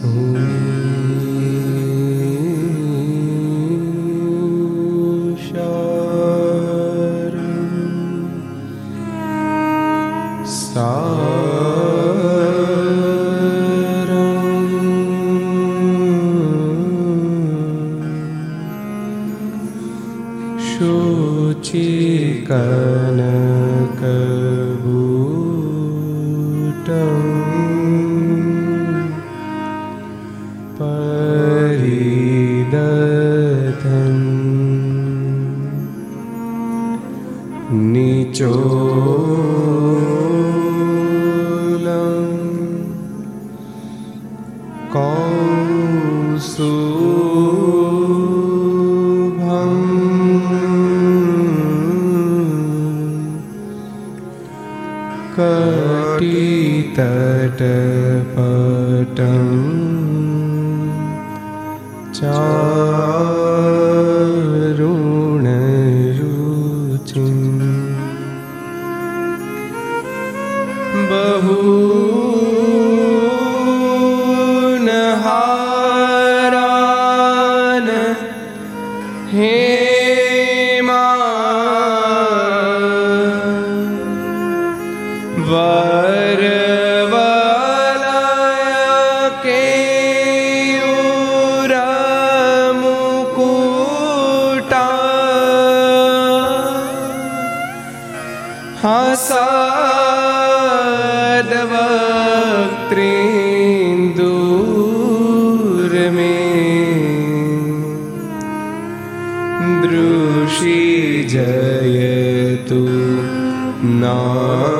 soul. No.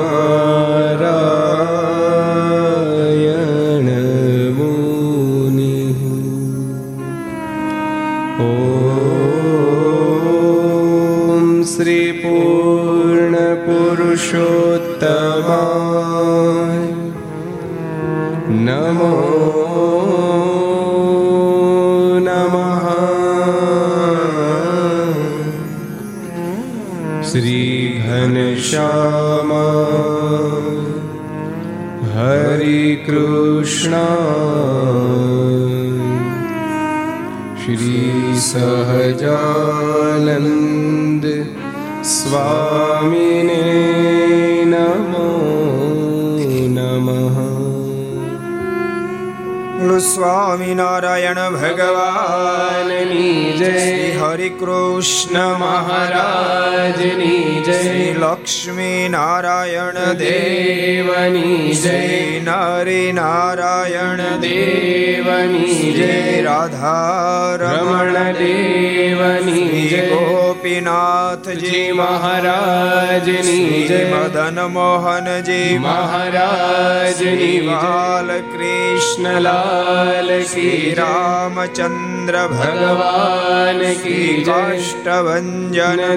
મહારાજની જય મદન મોહનજી મહારાજની બાલ કૃષ્ણલાલ શ્રી રામચંદ્ર ભગવાન કી કાષ્ટભન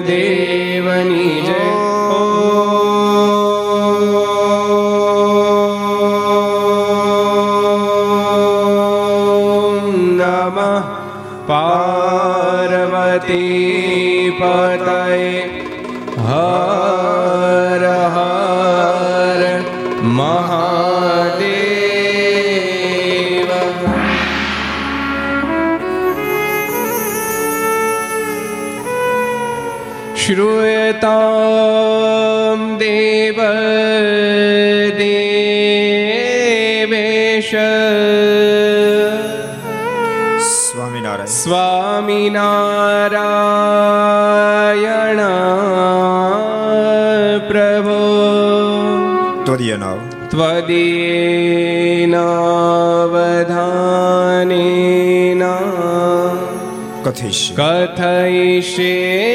દેવની જય. દેવેશ સ્વામિનારાયણ સ્વામિનારાયણ પ્રભો ત્વદીયના નાવ ત્વદીય નાવધાનેના કથયિષ્યે કથયિષ્યે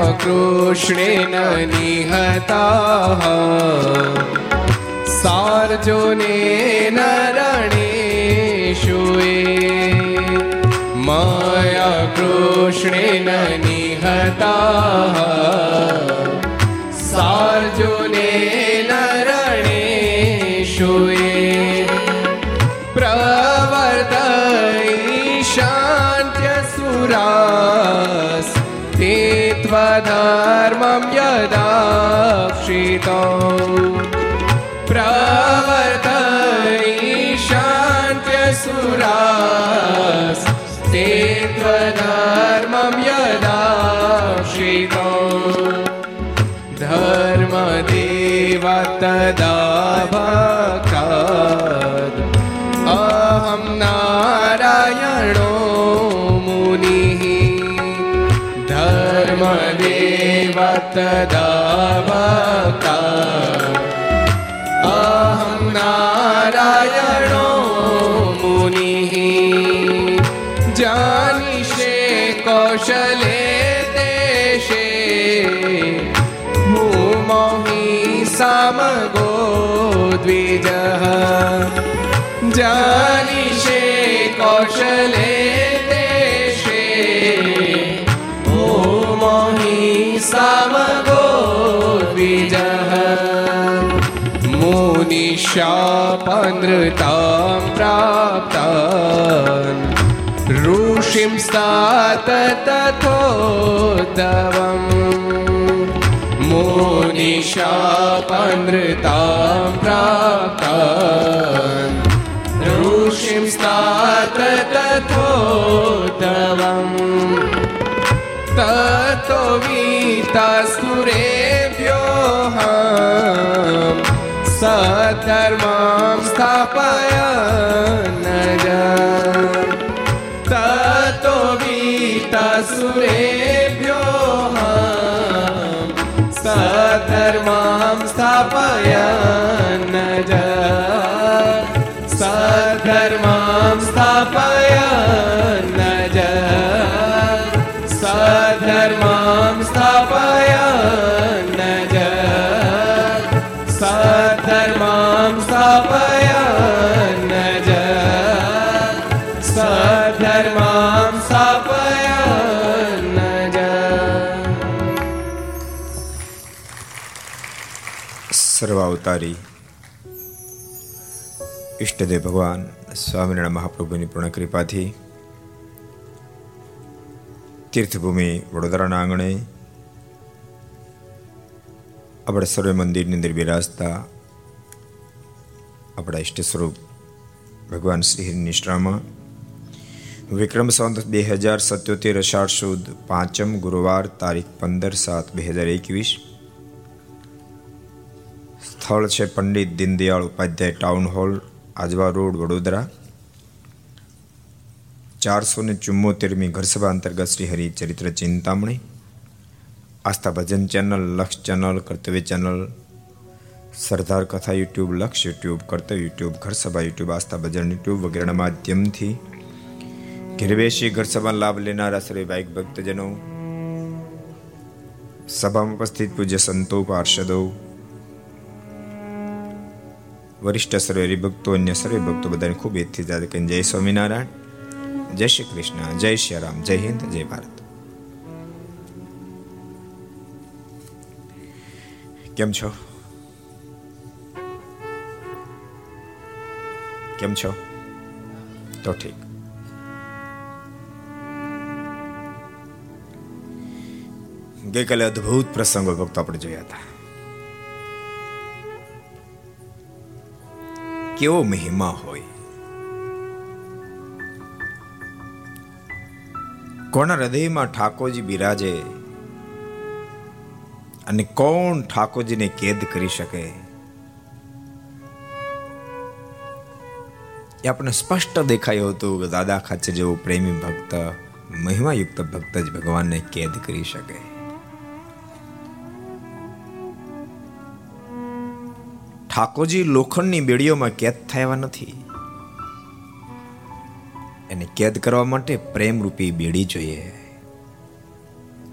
કૃષ્ણેન નિહતા સાર્જુને નરણેશુએ. મયા કૃષ્ણેન નિહતા त्वधर्मं यदाक्षितौ प्रवर्तयि शान्त्यसुरास् ते त्वधर्मं यदाक्षितौ धर्मदेव तदा भक्ताद् अहं नारायणो धर्मदेव तदा भक्ताद् अहं नारायणो मुनिः जानिषे कौशले देशे भूमहि सामगो द्विजः जानिषे कौशले मुनिशापनृतां प्राप्तान् ऋषिं स्तात तथोद्धवम् मुनिशापनृतां प्राप्तान् ऋषिं स्तात तथोद्धवम् ततो वीतास्तुरेभ्योऽहं સધર્મ સ્થાપા સર્વાવતારી ઈષ્ટદેવ ભગવાન સ્વામિનારાયણ મહાપ્રભુની પૂર્ણ કૃપાથી તીર્થભૂમિ વડોદરાના આંગણે આપણે સર્વે મંદિરની અંદર બિરાજતા આપણા ઈષ્ટ સ્વરૂપ ભગવાન શ્રી નિષ્ઠામાં વિક્રમ સંત બે હજાર સત્યોતેર અષાઢ સુદ પાંચમ ગુરુવાર તારીખ પંદર સાત બે હજાર એકવીસ સ્થળ છે Pandit Deendayal Upadhyay town hall Ajwa road Vadodara. ચારસો ને ચુમ્મોતેરમી ઘરસભા અંતર્ગત Shri Hari Charitra Chintamani. Aastha Bhajan channel Laksh channel Kartavya channel Sardar Katha YouTube, Laksh YouTube, Kartavya YouTube, Gharsabha YouTube, Aastha Bhajan YouTube વગેરેના માધ્યમથી ઘેર બેસી ઘરસભા લાભ લેનારા શ્રી ભાઈક ભક્તજનો. સભામાં ઉપસ્થિત પૂજ્ય સંતો, પાર્ષદો વરિષ્ઠ સર્વે હરિભક્તો અન્ય સર્વે ભક્તો બધાને ખૂબ એથી જાતે કહીને જય સ્વામિનારાયણ, જય શ્રી કૃષ્ણ, જય શ્રી રામ, જય હિન્દ, જય ભારત. કેમ છો? કેમ છો? તો ઠીક. ગઈકાલે અદ્ભુત પ્રસંગો ભક્તો આપણે જોયા હતા. કેવો મહિમા હોય? કોના હૃદયમાં ઠાકોરજી બિરાજે અને કોણ ઠાકોરજીને કેદ કરી શકે? એ આપણે સ્પષ્ટ દેખાયું હતું કે દાદા ખાચર જેવો પ્રેમી ભક્ત, મહિમાયુક્ત ભક્ત જ ભગવાનને કેદ કરી શકે. ઠાકોરજી લોખંડની બેડીઓમાં કેદ થયા નથી. એને કેદ કરવા માટે પ્રેમ રૂપી બેડી જોઈએ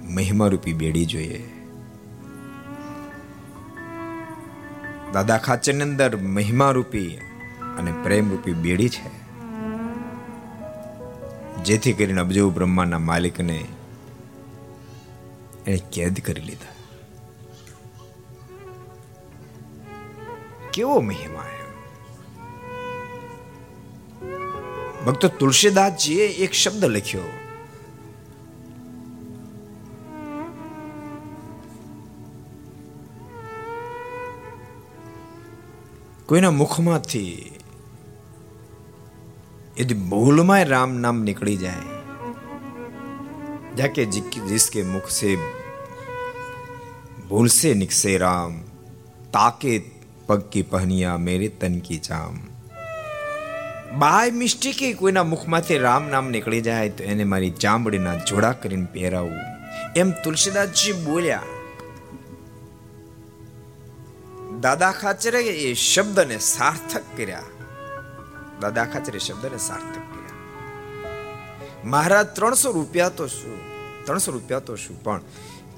મહિમા રૂપી બેડી જોઈએ. દાદા ખાચરની અંદર મહિમા રૂપી અને પ્રેમ રૂપી બેડી છે. જેથી કરીને અબજો બ્રહ્માના માલિકને એણે કેદ કરી લીધા. કેવો મહિમા ભક્ત તુલસીદાસજીએ એક શબ્દ લખ્યો. કોઈના મુખમાંથી યદિ ભૂલમાં રામ નામ નીકળી જાય જાકે જિસકે મુખ સે ભૂલસે નિકસે રામ, તાકે પગ કી પહનિયા મેરે તન કી જામ. બાય મિસ્ટેકે કોઈના મુખમાંથી રામ નામ નીકળી જાય તો એને મારી ચામડીના જોડા કરીને પહેરાવું. એમ તુલસીદાસજી બોલ્યા. દાદા ખાચરે એ શબ્દને સાર્થક કર્યા. દાદા ખાચરે શબ્દને સાર્થક કર્યા. મહારાજ ત્રણસો રૂપિયા તો શું? ત્રણસો રૂપિયા તો શું? પણ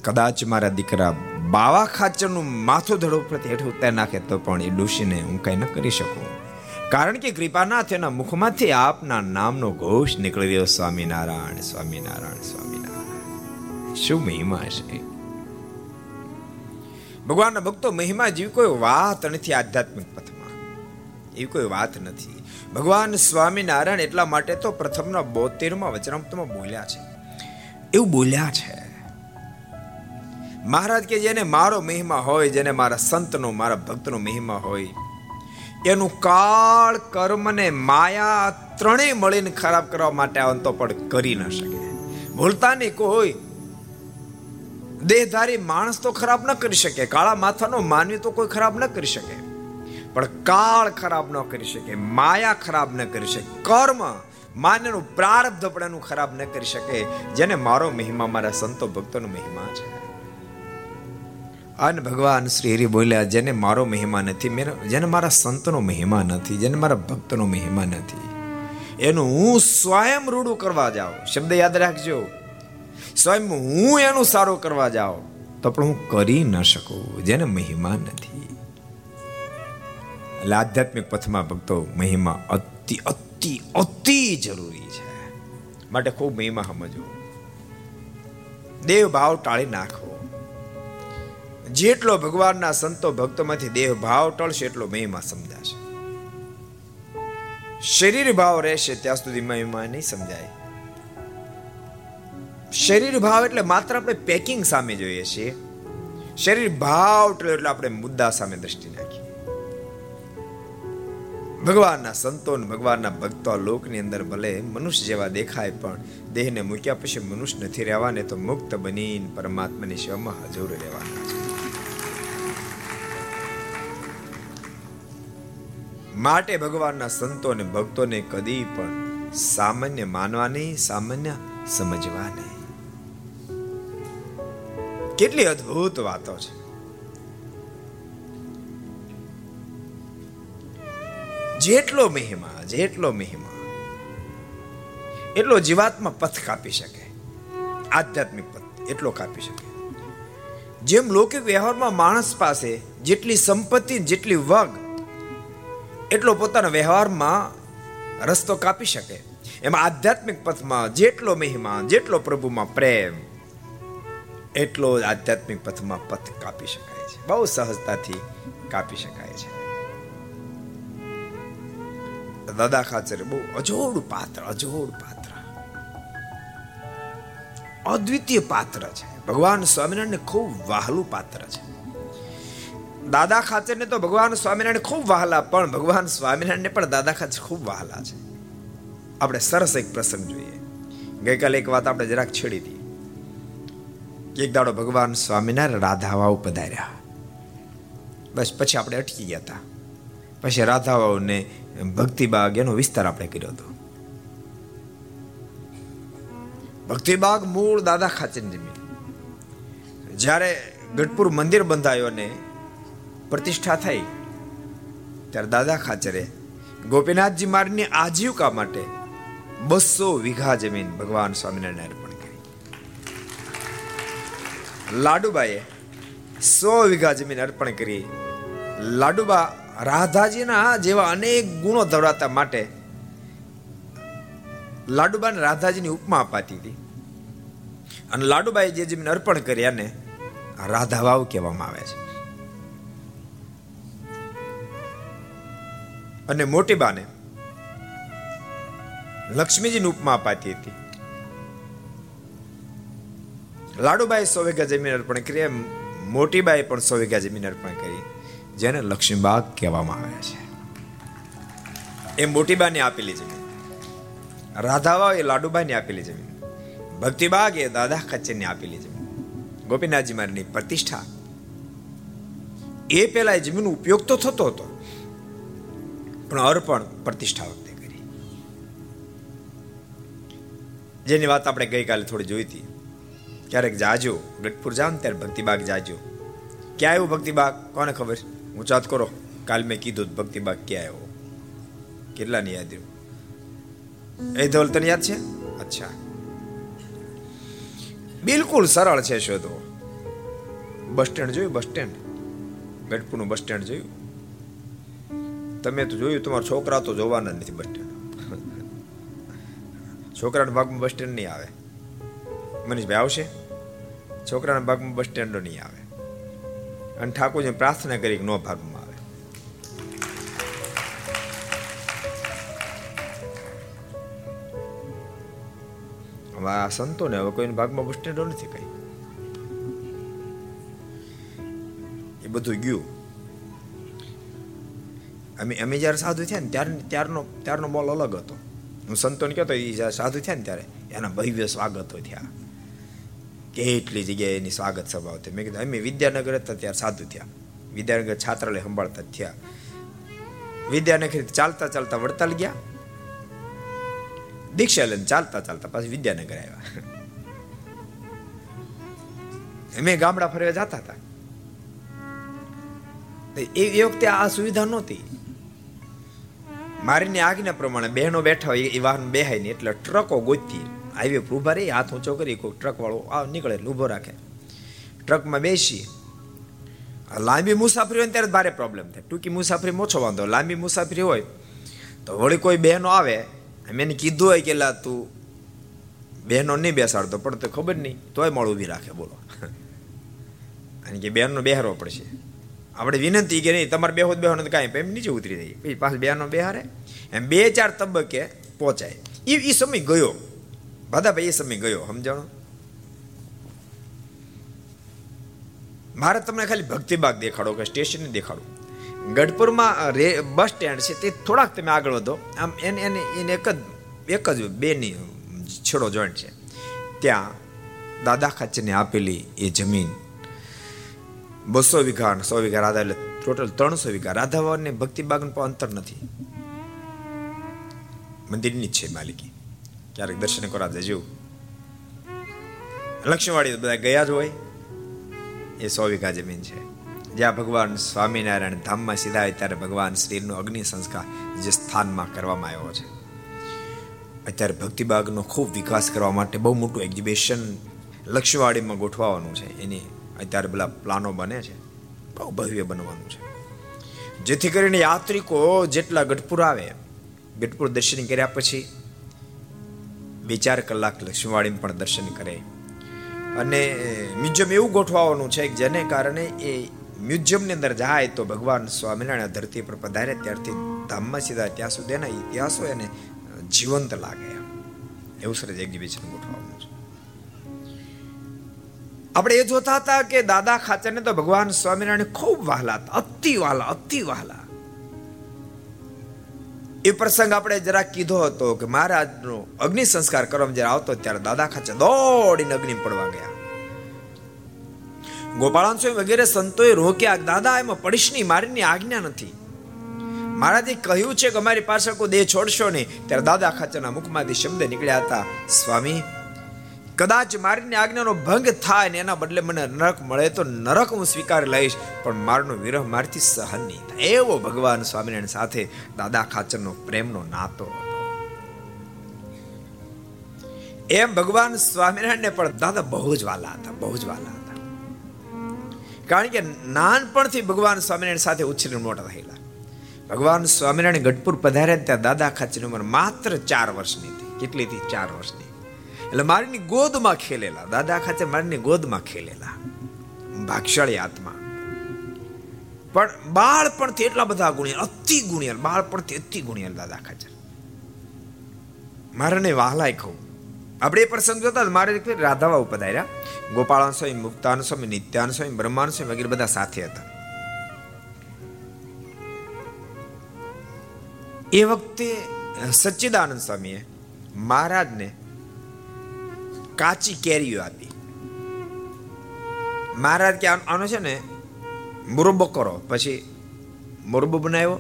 કદાચ મારા દીકરા બાવા ખાચરનું માથું ધડો પ્રત્યે હેઠ ઉતારી નાખે તો પણ એ ડોશીને હું કંઈ ન કરી શકું. કારણ કે કૃપાનાથ એના મુખમાંથી આપના નામનો ઘોષ નીકળી રહ્યો. સ્વામિનારાયણ સ્વામિનારાયણ સ્વામિનારાયણ. શું મહિમા છે? ભગવાનના ભક્તો મહિમા જેવી કોઈ વાત નથી આધ્યાત્મિક પથમાં. એવી કોઈ વાત નથી. ભગવાન સ્વામિનારાયણ એટલા માટે તો પ્રથમના બોતેરમાં, વચનામૃતમાં બોલ્યા છે. એવું બોલ્યા છે. મહારાજ કે જેને મારો મહિમા હોય, જેને મારા સંતનો, મારા ભક્તનો મહિમા હોય, એનું કાળ કર્મ ને માયા ત્રણેય મળીને ખરાબ કરવા માટે આવતો પણ કરી ન શકે. ભૂલતા નહીં કોઈ. દેહધારી માણસ તો ખરાબ ન કરી શકે, કાળા માથાનો માનવી તો કોઈ ખરાબ ન કરી શકે. પણ કાળ ખરાબ ન કરી શકે, માયા ખરાબ ન કરી શકે, કર્મ માન્યનું પ્રારબ્ધ પણ એનું ખરાબ ન કરી શકે, જેને મારો મહિમા, મારા સંતો ભક્તોનો મહિમા છે. અને ભગવાન શ્રી હરિ બોલ્યા, જેને મારો મહિમા નથી જેને મારા સંતનો મહિમા નથી, જેને મારા ભક્તનો મહિમા નથી, એનું હું સ્વયં રૂડું કરવા જાઉં. શબ્દ યાદ રાખજો. સ્વયં હું એનું સારું કરવા જાઉં, તો પણ હું કરી ન શકું, જેને મહિમા નથી. એટલે આધ્યાત્મિક પથમાં ભક્તો, મહિમા અતિ અતિ અતિ જરૂરી છે. માટે ખૂબ મહિમા સમજવું દેવ ભાવ ટાળી નાખવો જેટલો ભગવાનના સંતો ભક્તોમાંથી દેહ ભાવ ટળશે, એટલો મહિમા સમજાશે. શરીર ભાવ રહેશે, ત્યાં સુધી મહિમા નહીં સમજાય. શરીર ભાવ એટલે માત્ર આપણે પેકિંગ સામે જોઈએ છીએ. શરીર ભાવ એટલે આપણે મુદ્દા સામે દ્રષ્ટિ નાખીએ. ભગવાનના સંતો ભગવાનના ભક્તો લોકની અંદર ભલે મનુષ્ય જેવા દેખાય, પણ દેહને મૂક્યા પછી મનુષ્ય નથી રહેવાને તો મુક્ત બની પરમાત્માની સેવામાં હાજર રહેવાના છે. માટે ભગવાનના સંતો અને ભક્તોને કદી પણ સામાન્ય માનવાની સામાન્ય સમજવા નહીં. કેટલી અદ્ભુત વાતો છે. જેટલો મહિમા જેટલો મહિમા, એટલો જીવાત્મા પથ કાપી શકે, આધ્યાત્મિક પથ એટલો કાપી શકે. જેમ લૌકિક વ્યવહારમાં માણસ પાસે જેટલી સંપત્તિ, જેટલી વગ એટલો પોતાના વ્યવહારમાં રસ્તો કાપી શકે. એમાં આધ્યાત્મિક પથમાં જેટલો મહિમા, જેટલો પ્રભુમાં પ્રેમ, એટલો આધ્યાત્મિક પથમાં પથ કાપી શકાય છે. બહુ સહજતાથી કાપી શકાય છે. દાદા ખાચર બહુ અજોડ પાત્ર અજોડ પાત્ર. અદ્વિતીય પાત્ર છે. ભગવાન સ્વામિનારાયણ ખૂબ વહાલું પાત્ર છે. દાદા ખાચરને તો ભગવાન સ્વામિનારાયણ ખૂબ વહાલા, પણ ભગવાન સ્વામિનારાયણને પણ દાદા ખાચર ખૂબ વહાલા છે. આપણે સરસ એક પ્રસંગ જોઈએ. ગઈકાલે એક વાત આપણે જરાક છેડી હતી. એક દાડો ભગવાન સ્વામિનારાયણ રાધાવાવ પધાર્યા બસ પછી આપણે અટકી ગયા હતા. પછી રાધાવાવને ભક્તિબાગ એનો વિસ્તાર આપણે કર્યો હતો. ભક્તિબાગ મૂળ દાદા ખાચરની જમીન. જ્યારે ગઢપુર મંદિર બંધાયો ને પ્રતિષ્ઠા થઈ. ત્યારે દાદા ખાચરે, ગોપીનાથજી મારની આજીવિકા માટે બસો વીઘા જમીન ભગવાન સ્વામિનારાયણ અર્પણ કરી. લાડુબાઈએ સો વીઘા જમીન અર્પણ કરી. લાડુબા રાધાજીના જેવા અનેક ગુણો ધરાવતા માટે લાડુબાને રાધાજીની ઉપમા અપાતી હતી. અને લાડુબાએ જે જમીન અર્પણ કરી રાધા વાવ કહેવામાં આવે છે. અને મોટી બાને લક્ષ્મીજીની ઉપમા અપાતી હતી. લાડુબાઈ સો વીઘા જમીન અર્પણ કરી મોટીબાઈ પણ સો વીઘા જમીન અર્પણ કરી, જેને લક્ષ્મીબાગ કહેવામાં આવે છે. એ મોટીબાને આપેલી જમીન. રાધાવા એ લાડુબાઈને આપેલી જમીન. ભક્તિબાગ એ દાદા ખચ્ચરને આપેલી જમીન. ગોપીનાથજી મારની પ્રતિષ્ઠા. એ પેલા એ જમીન ઉપયોગ તો થતો હતો. પણ અર્પણ પ્રતિષ્ઠા વખતે કરી. જેની વાત આપણે ગઈકાલે થોડી જોઈ હતી. ક્યારેક જાજો, ગઢપુર જાઓ ને ત્યારે ભક્તિબાગ જાજો. ક્યાં આવ્યો ભક્તિબાગ? કોને ખબર? હું ચાત કરો. કાલ મેં કીધું ભક્તિબાગ ક્યાં આવ્યો? કેટલા ની યાદ રહ્યું એ ધોલ તને યાદ છે? અચ્છા. બિલકુલ સરળ છે શોધો. બસ સ્ટેન્ડ જોયું? Bus stand? ગઢપુરનું બસ સ્ટેન્ડ જોયું? તમે તો જોયું, તમારા છોકરા તો જોવાના નથી બસ સ્ટેન્ડ છોકરાના ભાગમાં બસ સ્ટેન્ડ નહીં આવે. મનીષભાઈ આવશે? છોકરાના ભાગમાં બસ સ્ટેન્ડો નહીં આવે. અને ઠાકોરજી પ્રાર્થના કરી કે નો ભાગમાં આવે. હવે આ સંતો ને હવે કોઈના ભાગમાં બસ સ્ટેન્ડો નથી કઈ. એ બધું ગયું. અમે અમે જ્યારે સાધુ થયા ને ત્યારે ત્યારનો ત્યારનો મોલ અલગ હતો. હું સંતોને કહેતો એ જ્યારે સાધુ થયા ને ત્યારે એના ભવ્ય સ્વાગતો થયા. કેટલી જગ્યાએ એની સ્વાગત સભાઓ થઈ. મેં કીધું, અમે વિદ્યાનગર હતા ત્યારે સાધુ થયા. વિદ્યાનગર છાત્રાલય સંભાળતા થયા. વિદ્યાનગર ચાલતા ચાલતા વડતાલ ગયા. દીક્ષા લઈને ચાલતા ચાલતા પાછી વિદ્યાનગર આવ્યા. અમે ગામડા ફરવા જતા હતા. એ વખતે આ સુવિધા નહોતી. મારીની આજ્ઞા પ્રમાણે બહેનો બેઠા હોય એ વાહન બેહાય નહીં એટલે ટ્રકો ગોતતી. હાઈવે પર ઊભા રહી, હાથ ઊંચો કરી કોઈ ટ્રક વાળો આ નીકળે ઊભો રાખે. ટ્રકમાં બેસી. લાંબી મુસાફરી હોય ત્યારે ભારે પ્રોબ્લેમ થાય. ટૂંકી મુસાફરી ઓછો વાંધો. લાંબી મુસાફરી હોય તો વળી કોઈ બહેનો આવે મેં કીધું હોય કે લા તું બહેનો નહીં બેસાડતો, પણ તો ખબર નહીં, તોય મળું ઊભી રાખે, બોલો. અને કે બહેનનો બેહારવો પડશે. આપણે વિનંતી કે નહીં તમારે બેહો બેહો નથી કાંઈ એમ નીચે ઉતરી જાય પછી પાછું બહેનો બેહારે. એમ બે ચાર તબક્કે પહોંચાય. એ એ સમય ગયો. ભાઈ, એ સમય ગયો, સમજાણો? મારે તમને ખાલી ભક્તિબાગ દેખાડો કે સ્ટેશન દેખાડો. ગઢપુરમાં રે, બસ સ્ટેન્ડ છે, તે થોડાક તમે આગળ વધો. આમ એને એને એને એક જ એક જ બેની છેડો જોઈન્ટ છે. ત્યાં દાદા ખાચરને આપેલી એ જમીન બસો વીઘા સો વીઘા રાધા એટલે ટોટલ ત્રણસો વીઘા. રાધાવાને ભક્તિબાગનું પણ અંતર નથી. મંદિરની જ છે માલિકી. ક્યારેક દર્શન કરવા જજો લક્ષ્મીવાડી બધા ગયા જ હોય. એ સો વીઘા જમીન છે. જ્યાં ભગવાન સ્વામિનારાયણ ધામમાં સીધા હોય ત્યારે ભગવાન શ્રીનો અગ્નિ સંસ્કાર જે સ્થાનમાં કરવામાં આવ્યો છે. અત્યારે ભક્તિબાગનો ખૂબ વિકાસ કરવા માટે બહુ મોટું એક્ઝિબિશન લક્ષ્યવાડીમાં ગોઠવાવાનું છે. એની અત્યારે બધા પ્લાનો બને છે. બહુ ભવ્ય બનવાનું છે. જેથી કરીને યાત્રિકો જેટલા ગઢપુર આવે, ગઢપુર દર્શન કર્યા પછી બે ચાર કલાક લક્ષ્મીવાડી પણ દર્શન કરે. અને મ્યુઝિયમ એવું ગોઠવાનું છે જેને કારણે એ મ્યુઝિયમની અંદર જાય તો ભગવાન સ્વામિનારાયણ ધરતી પર પધારે, ત્યારથી ધામમાં સીધા ત્યાં સુધી એના ઇતિહાસો એને જીવંત લાગે. એવું સરસ એક્ઝિબિશન ગોઠવવાનું છે. આપણે એ જોતા હતા કે દાદા ખાચરને તો ભગવાન સ્વામિનારાયણ ખૂબ વહાલા અતિ વહાલા અતિ વહાલા. એ પ્રસંગ આપણે જરા કીધો હતો કે મહારાજનો અગ્નિ સંસ્કાર કરવામાં જ્યારે આવતો ત્યારે દાદા ખાચર દોડીને અગ્નિ પડવા ગયા. ગોપાળાન સ્વામી વગેરે સંતોએ રોક્યા દાદા, એમાં પડીશની મારીની આજ્ઞા નથી. મહારાજે કહ્યું છે કે અમારી પાછળ કોઈ દેહ છોડશો નહીં. ત્યારે દાદા ખાચરના મુખમાંથી શબ્દ નીકળ્યા હતા, સ્વામી કદાચ મારીની આજ્ઞાનો ભંગ થાય ને એના બદલે મને નરક મળે તો નરક હું સ્વીકાર લઈશ, પણ મારનો વિરહ મારથી સહન નહીં થાય. એવો ભગવાન સ્વામિનારાયણ સાથે દાદા ખાચરનો પ્રેમનો નાતો એમ ભગવાન સ્વામિનારાયણને પણ દાદા બહુ જ વાલા હતા, બહુ જ વાલા હતા. કારણ કે નાનપણથી ભગવાન સ્વામિનારાયણ સાથે ઉછેર મોટા થયેલા. ભગવાન સ્વામિનારાયણ ગઢપુર પધાર્યા ત્યાં દાદા ખાચરની ઉંમર માત્ર ચાર વર્ષની હતી. કેટલી હતી? ચાર વર્ષની. એટલે મારીની ગોદમાં ખેલેલા. દાદા ખાતે મારીની ગોદમાં ખેલેલા. ભાગશાળી આત્મા. પણ બાળપણથી એટલા બધા ગુણિયાલ અતિ ગુણિયલ બાળપણથી અતિ ગુણિયલ દાદા ખાચર મારાને વાહલાય કહું. આપણે એ પ્રસંગ જોતા મારે રાધાવા ઉપધાર્યા ગોપાળાન સ્વામી, મુક્તાન સ્વામી, નિત્યાન સ્વામી, બ્રહ્માન સ્વામી વગેરે બધા સાથે હતા. એ વખતે સચ્ચિદાનંદ સ્વામીએ મહારાજને કાચી કેરીઓ આપી. મહારાજ કે આનો છે ને, મુરબ્બો કરો. પછી મુરબ્બો બનાવ્યો,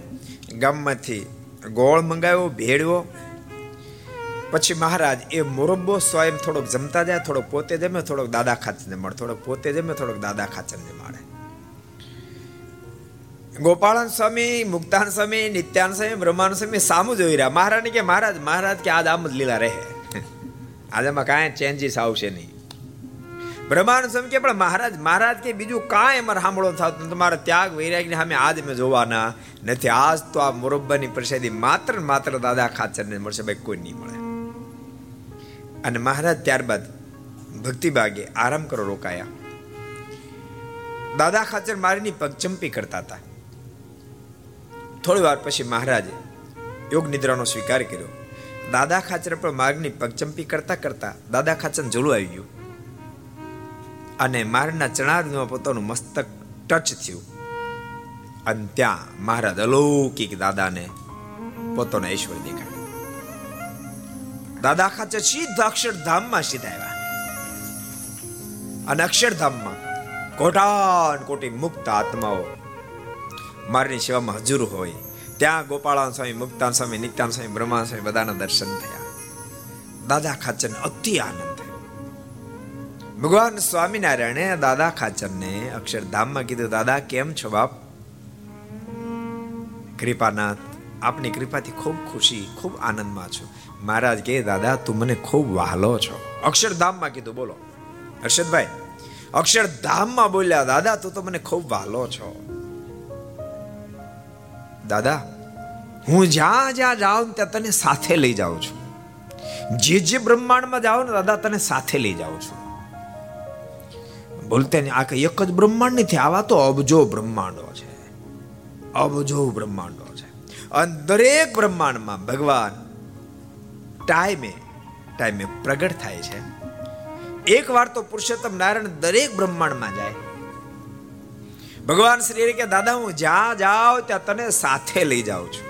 ગામમાંથી ગોળ મંગાવ્યો, ભેળવો. પછી મહારાજ એ મુરબ્બો સ્વયં થોડોક જમતા જાય, થોડોક પોતે જમે, થોડોક દાદા ખાચરને મળે. થોડોક પોતે જમે, થોડોક દાદા ખાચરને મળે. ગોપાળન સ્વામી, મુક્તાન સ્વામી, નિત્યાન સ્વામી, બ્રહ્માન સ્વામી સામુ જોઈ રહ્યા. મહારાજ કે, મહારાજ મહારાજ કે આજ આમ જ લીલા રહે. આજે એમાં કાંઈ ચેન્જીસ આવશે નહીં. બ્રહ્માનંદ સ્વામી કે પણ મહારાજ મહારાજ કે બીજું કાંઈ અમારે સાંભળો થતું. તમારા ત્યાગ વૈરાગને સામે આજ મેં જોવાના નથી. આજ તો આ મુરબ્બાની પ્રસાદી માત્ર માત્ર દાદા ખાચરને મળશે. ભાઈ, કોઈ નહીં મળે. અને મહારાજ ત્યારબાદ ભક્તિ ભાગે આરામ કરો રોકાયા. દાદા ખાચર મારીની પગચંપી કરતા હતા. થોડી વાર પછી મહારાજે યોગ નિદ્રાનો સ્વીકાર કર્યો. દાદા ખાચર પર માર્ગની પગચંપી કરતા કરતા દાદા ખાચર જોલું આવી ગયું અને મારના ચણારમાં પોતાનું મસ્તક ટચ થયું. અને ત્યાં મહારાજ અલૌકિક દાદાને પોતાનો ઈશ્વર દેખાડ્યો. દાદા ખાચર સીધા અક્ષરધામમાં સીધા આવ્યા અને અક્ષરધામમાં કોટાન કોટી મુક્ત આત્માઓ મારની સેવામાં હજુર હોય. ત્યાં ગોપાળાન સ્વામી, મુક્તાન સ્વામી, નિત્યાન સ્વામી, બ્રહ્માન સ્વામી બધાના દર્શન થયા. દાદા ખાચર અતિ આનંદ થયો. ભગવાન સ્વામિનારાયણે દાદા ખાચરને અક્ષરધામમાં કીધું, દાદા, કેમ છો બાપ? કૃપાનાથ, આપની કૃપાથી ખૂબ ખુશી, ખૂબ આનંદમાં છું. મહારાજ કે, દાદા, તું મને ખૂબ વહાલો છો. અક્ષરધામમાં કીધું, બોલો. હર્ષદભાઈ, અક્ષરધામમાં બોલ્યા, દાદા, તું તો મને ખૂબ વહાલો છો. દાદા, હું જ્યાં જ્યાં જાઉં ત્યાં તને સાથે લઈ જાઉં છું. જે જે બ્રહ્માંડમાં જાઉં ને દાદા, તને સાથે લઈ જાઉં છું. બોલતે આ એક જ બ્રહ્માંડ નથી, આવા તો અબજો બ્રહ્માંડો છે. અબજો બ્રહ્માંડો છે. અને દરેક બ્રહ્માંડમાં ભગવાન ટાઈમે ટાઈમે પ્રગટ થાય છે. એક વાર તો પુરુષોત્તમ નારાયણ દરેક બ્રહ્માંડમાં જાય. ભગવાન શ્રી કે, દાદા, હું જ્યાં જાઉં, ત્યાં તને સાથે લઈ જાઉં છું.